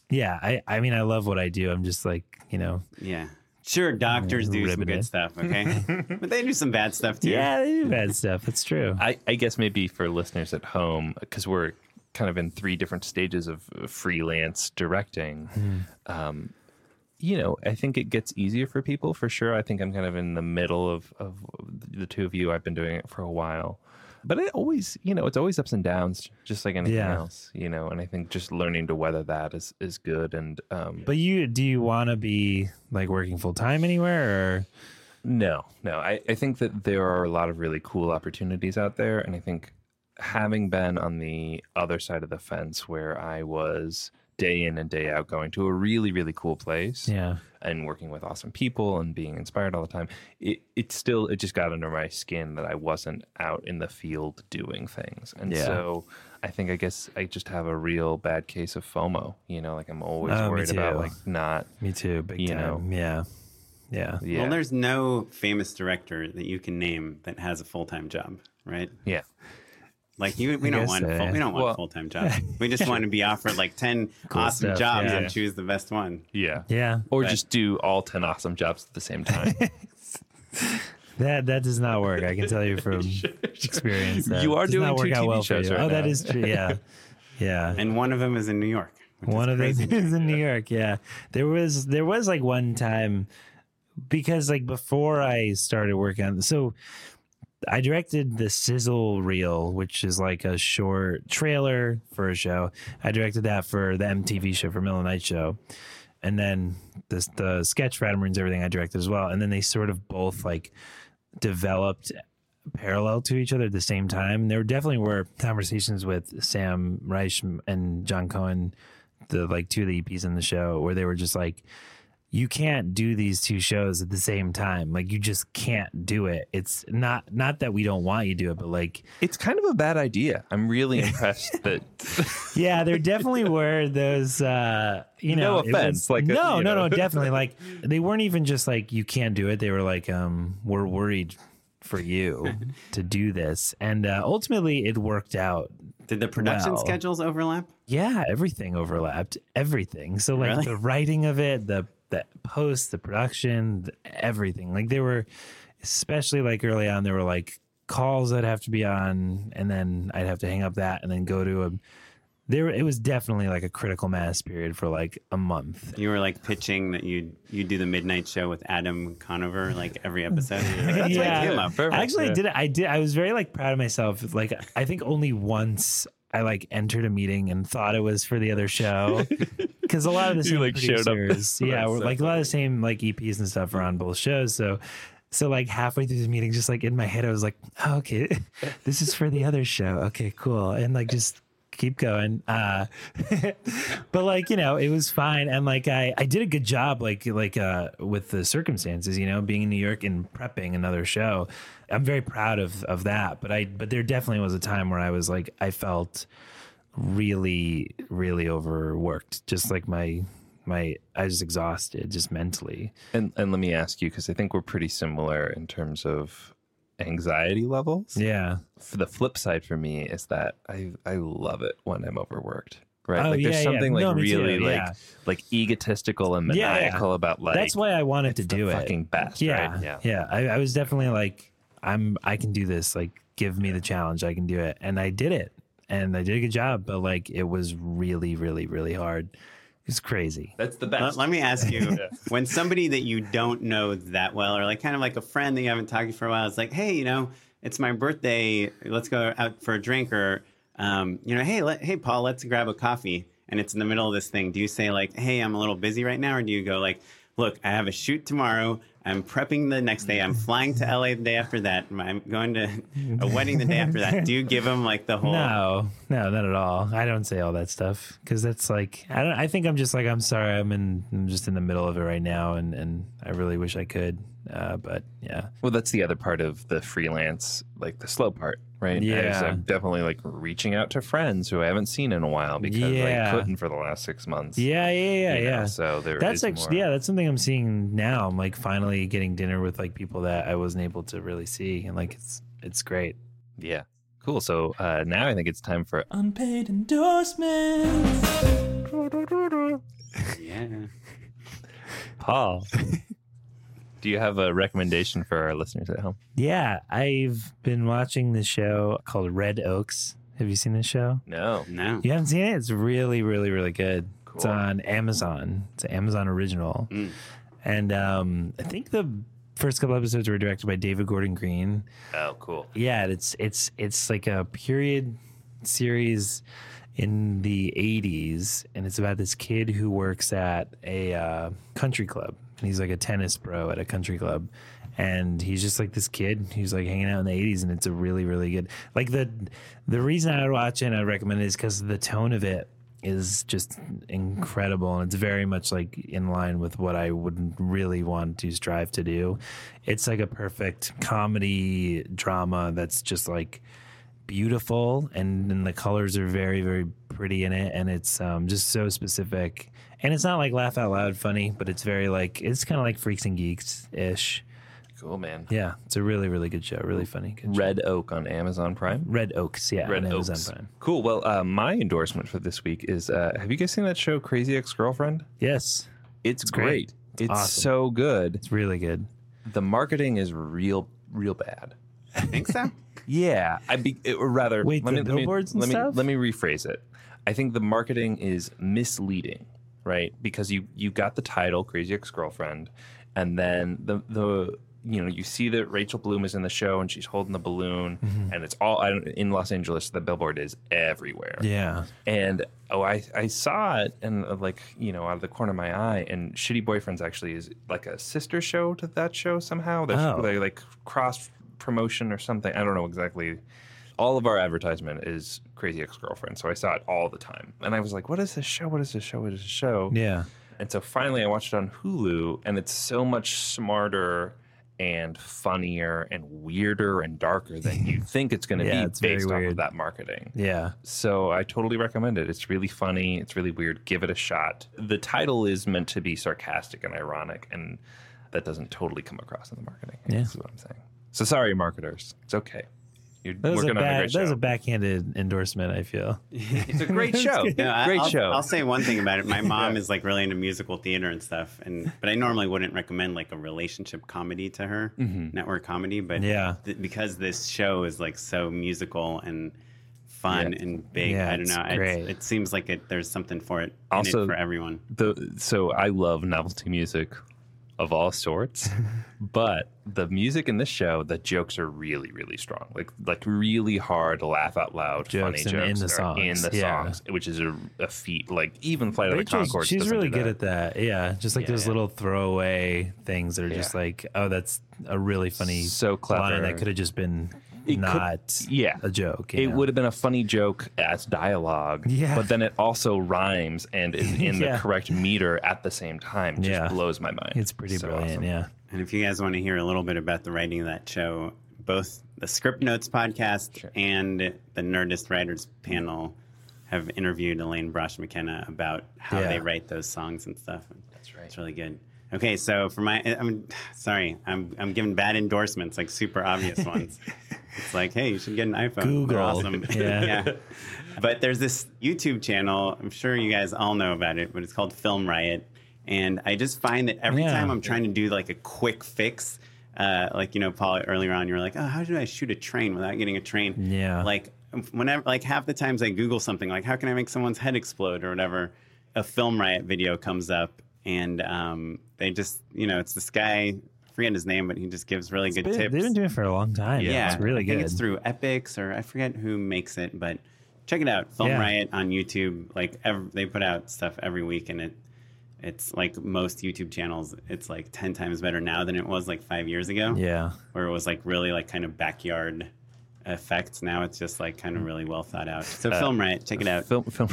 yeah. I, I mean, I love what I do. I'm just like, you know, Yeah. Sure, doctors do some good stuff, okay? but they do some bad stuff too. yeah, they do bad stuff. That's true. I, I guess maybe for listeners at home, because we're kind of in three different stages of freelance directing. Um, you know, I think it gets easier for people for sure. I think I'm kind of in the middle of, of the two of you. I've been doing it for a while. But it always, you know, it's always ups and downs, just like anything Yeah. else, you know. And I think just learning to weather that is is good. And um, But you, do you want to be like working full time anywhere or? No, no. I, I think that there are a lot of really cool opportunities out there. And I think having been on the other side of the fence where I was day in and day out going to a really, really cool place Yeah. and working with awesome people and being inspired all the time, it, it still, it just got under my skin that I wasn't out in the field doing things. And Yeah. so I think, I guess I just have a real bad case of FOMO, you know, like I'm always Oh, worried about like not, Me too. Big You time. know. Yeah. Yeah. yeah. Well, there's no famous director that you can name that has a full time job, right? yeah. Like you, we I don't want so, full, yeah. we don't want Well- full time jobs. We just want to be offered like ten Cool awesome stuff, jobs yeah. and choose the best one. Yeah. Yeah. Or But- just do all 10 awesome jobs at the same time. That that does not work. I can tell you from experience. That You are does doing not work two out TV well shows for you. right oh, that now. is true. Yeah. Yeah. And one of them is in New York. one of those crazy. is in New York. Yeah, there was there was like one time because like before I started working on so I directed the Sizzle Reel, which is like a short trailer for a show. I directed that for the MTV show for Middle Night Show, and then the the sketch for Adam Ruins Everything I directed as well. And then they sort of both like developed parallel to each other at the same time. There definitely were conversations with Sam Reich and John Cohen, the like two of the EPs in the show, where they were just like, you can't do these two shows at the same time. Like you just can't do it. It's not not that we don't want you to do it, but like it's kind of a bad idea. I'm really impressed that yeah, there definitely were those. uh You know, it offense, was- like, uh, no, you no, know. no, definitely. Like they weren't even just like you can't do it. They were like, um, we're worried for you to do this, and uh, ultimately it worked out. Did the production Well. schedules overlap? Yeah, everything overlapped. Everything. So like Really? the writing of it, the the post, the production, the, everything. Like they were, especially like early on, there were like calls I'd have to be on, and then I'd have to hang up that, and then go to a there it was definitely like a critical mass period for like a month. You were like pitching that you you do the midnight show with Adam Conover like every episode. You're like, Let's Yeah. wake him up. I actually did it. I did. I was very like proud of myself. Like I think only once I like entered a meeting and thought it was for the other show because a lot of the same like, producers, yeah, so like a lot of the same like EPs and stuff are on both shows. So. So like halfway through the meeting, just like in my head, I was like, oh, "Okay, this is for the other show. Okay, cool." And like just keep going. Uh, but like you know, it was fine, and like I I did a good job, like like uh with the circumstances, you know, being in New York and prepping another show. I'm very proud of of that. But I but there definitely was a time where I was like I felt really really overworked, just like my my I was exhausted just mentally. And and let me ask you because I think we're pretty similar in terms of anxiety levels. Yeah. For the flip side for me is that I I love it when I'm overworked. Right. Oh, like yeah, there's yeah. something like No, me too, really like yeah. like egotistical and Yeah, yeah. maniacal about like That's why I wanted to it's the do it. fucking best. Yeah, Right? yeah, yeah. I, I was definitely like, I'm, I can do this. Like, give me the challenge. I can do it, and I did it, and I did a good job. But like, it was really, really, really hard. It's crazy. That's the Let, best. let me ask you: when somebody that you don't know that well, or like kind of like a friend that you haven't talked to for a while, is like, "Hey, you know, it's my birthday. Let's go out for a drink," or um, you know, "Hey, let, hey, Paul, let's grab a coffee." And it's in the middle of this thing. Do you say like, "Hey, I'm a little busy right now," or do you go like, "Look, I have a shoot tomorrow. I'm prepping the next day. I'm flying to LA the day after that. I'm going to a wedding the day after that." Do you give them like the whole? No, no, not at all. I don't say all that stuff because that's like I don't. I think I'm just like I'm sorry. I'm in. I'm just in the middle of it right now, and and I really wish I could. Uh, but yeah, Well, that's the other part of the freelance, like the slow part, right? Yeah. I'm definitely like reaching out to friends who I haven't seen in a while because Yeah. I couldn't for the last six months. yeah, yeah, yeah, you know, yeah. So there that's is actually more. yeah that's something i'm seeing now i'm like finally getting dinner with like people that i wasn't able to really see and like it's it's great Yeah. Cool. So uh, now I think it's time for Unpaid endorsements. Yeah. Paul. Do you have a recommendation for our listeners at home? yeah i've been watching this show called red oaks have you seen this show No. No. you haven't seen it it's really really really good it's on amazon it's an amazon original Mm. and um i think the first couple episodes were directed by david gordon green Oh, cool. yeah it's it's it's like a period series in the 80s and it's about this kid who works at a uh, country club and he's like a tennis pro at a country club and he's just like this kid who's like hanging out in the 80s and it's a really really good like the the reason i watch it and i recommend it is because the tone of it is just incredible and it's very much like in line with what I would really want to strive to do. It's like a perfect comedy drama that's just like beautiful and, and the colors are very very pretty in it and it's um, just so specific and it's not like laugh out loud funny but it's very like it's kind of like freaks and geeks ish Cool, man. yeah it's a really really good show really funny good show. Red Oak on Amazon Prime. red oaks yeah Red on Amazon Oaks. Prime. Cool. Well, uh, my endorsement for this week is uh, have you guys seen that show Crazy Ex Girlfriend? yes It's, great. great. It's awesome. so good. it's really good The marketing is real, real bad. I think so. Yeah, I be it, or rather. Wait, let the me, let me- billboards and let me, stuff? Let me rephrase it. I think the marketing is misleading, right? Because you you got the title "Crazy Ex-Girlfriend," and then the the you know you see that Rachel Bloom is in the show and she's holding the balloon, Mm-hmm. and it's all I don't, in Los Angeles. The billboard is everywhere. yeah And oh, I I saw it and uh, like you know out of the corner of my eye. And Shitty Boyfriends actually is like a sister show to that show somehow. They're, Oh. they like cross promotion or something. I don't know exactly. All of our advertisement is Crazy Ex Girlfriend, so I saw it all the time. And I was like, "What is this show? What is this show? What is this show?" yeah And so finally, I watched it on Hulu, and it's so much smarter and funnier and weirder and darker than you think it's going to Yeah, be it's based off of that marketing. yeah So I totally recommend it. It's really funny. It's really weird. Give it a shot. The title is meant to be sarcastic and ironic, and that doesn't totally come across in the marketing. Yeah. That's what I'm saying. So sorry, marketers. It's okay. You're that was, a, working on a bad, great that was a backhanded endorsement i feel it's a great show. No, I- great I'll, show. I'll say one thing about it. My mom is like really into musical theater and stuff, and but I normally wouldn't recommend like a relationship comedy to her, mm-hmm. network comedy. But Yeah. th- because this show is like so musical and fun Yeah. and big. Yeah, I don't it's know. great. It seems like it, there's something for it in Also- it for everyone. the so I love novelty music of all sorts, but the music in this show, the jokes are really, really strong. Like like really hard, laugh out loud, Jokes funny in- in the songs, in the yeah. songs, which is a, a feat. Like even Flight of the Rachel's- Conchords. she's really good at that. Yeah, just like Yeah, those yeah. little throwaway things that are just like, oh, that's a really funny So clever line that could have just been It could- not yeah. a joke. It know? would have been a funny joke as dialogue, Yeah. but then it also rhymes and is in Yeah. the correct meter at the same time. Just Yeah. blows my mind. It's pretty So brilliant. awesome. Yeah. And if you guys want to hear a little bit about the writing of that show, both the Script Notes podcast and the Nerdist Writers panel have interviewed Aline Brosh McKenna about how Yeah. they write those songs and stuff. That's right. It's really good. Okay, so for my, I'm sorry, I'm I'm giving bad endorsements, like super obvious ones. it's like, hey, you should get an iPhone. They're Google. awesome. Yeah. But there's this YouTube channel. I'm sure you guys all know about it, but it's called Film Riot. And I just find that every Yeah. time I'm trying to do like a quick fix, uh, like you know, Paul, earlier on, you were like, "Oh, how do I shoot a train without getting a train?" Yeah. Like whenever, like half the times I Google something, like, "How can I make someone's head explode?" or whatever, a Film Riot video comes up, and um, they just, you know, it's this guy. I Forget his name, but he just gives really good Been- tips. they've been doing it for a long time. Yeah, It's really good. I think good. it's through Epics or I forget who makes it, but check it out. Film Yeah. Riot on YouTube. Like ev- they put out stuff every week, and it it's like most YouTube channels. It's like ten times better now than it was like five years ago. yeah. where it was like really like kind of backyard effects. Now it's just like kind of really well thought out. So Film Riot, check it out. Film, film,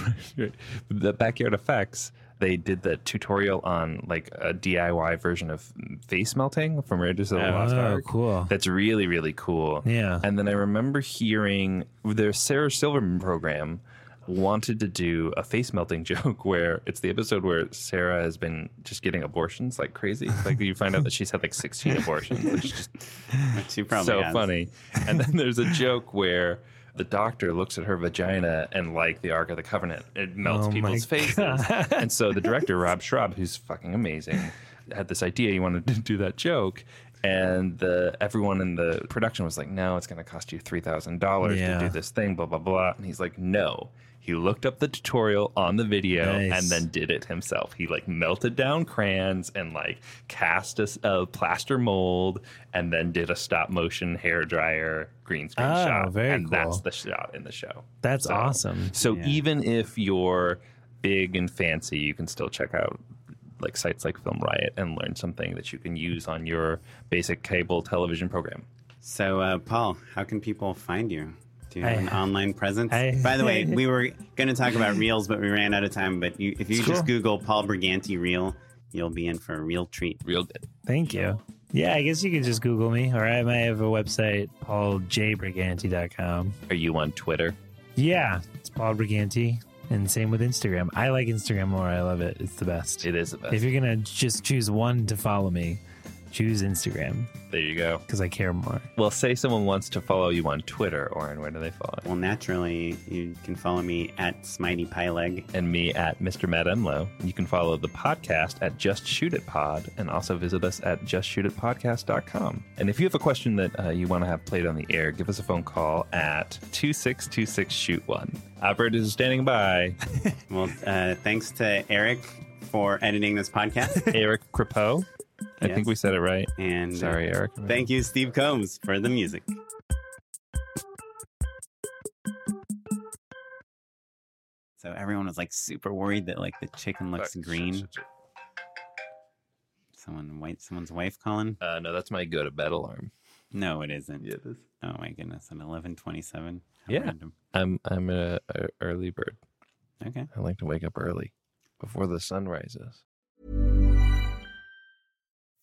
the backyard effects. They did the tutorial on like a DIY version of face melting from Raiders of the Lost Oh, Ark. cool. That's really really cool. Yeah. And then I remember hearing their Sarah Silverman program wanted to do a face melting joke where it's the episode where Sarah has been just getting abortions like crazy. Like you find out that she's had like 16 abortions. Which is just Which she probably so has. funny. And then there's a joke where the doctor looks at her vagina and like the Ark of the Covenant, it melts Oh people's faces. and so the director, Rob Schrab, who's fucking amazing, had this idea he wanted to do that joke. And the everyone in the production was like, "No, it's going to cost you three thousand dollars to do this thing." Blah blah blah. And he's like, "No." He looked up the tutorial on the video Nice. and then did it himself. He like melted down crayons and like cast a plaster mold and then did a stop motion hair dryer green screen Oh, shot. very and that's the shot in the show. That's So- awesome. So Yeah. even if you're big and fancy, you can still check out like sites like Film Riot and learn something that you can use on your basic cable television program. So, uh, Paul, how can people find you? Do you have I- an online presence? I- By the way, we were going to talk about reels, but we ran out of time. But you, if you It's just cool. Google Paul Briganti reel, you'll be in for a real treat. Real good. Thank you. Yeah, I guess you could just Google me, or I might have a website, pauljbriganti.com. Are you on Twitter? Yeah, it's Paul Briganti, and same with Instagram. I like Instagram more. I love it. It's the best. It is the best. If you're gonna just choose one to follow me, choose Instagram there you go. because I care more. Well, say someone wants to follow you on Twitter, Oren. Where do they follow? Well, naturally, you can follow me at Smitey Pyleg. and me at Mr. Matt Emlo. You can follow the podcast at Just Shoot It Pod and also visit us at justshootitpodcast.com. And if you have a question that uh, you want to have played on the air, give us a phone call at 2626 Shoot One. Operators is standing by. Well, uh, thanks to Eric for editing this podcast. Eric Crepeau. I Yes. think we said it right. And Sorry, Eric. thank you, Steve Combs, for the music. So everyone was like super worried that like the chicken looks green. Someone white, someone's wife calling. Uh, no, that's my go to bed alarm. No, it isn't. Yeah, it is. Oh my goodness, an eleven twenty-seven. Yeah. I'm I'm a, a early bird. Okay. I like to wake up early before the sun rises.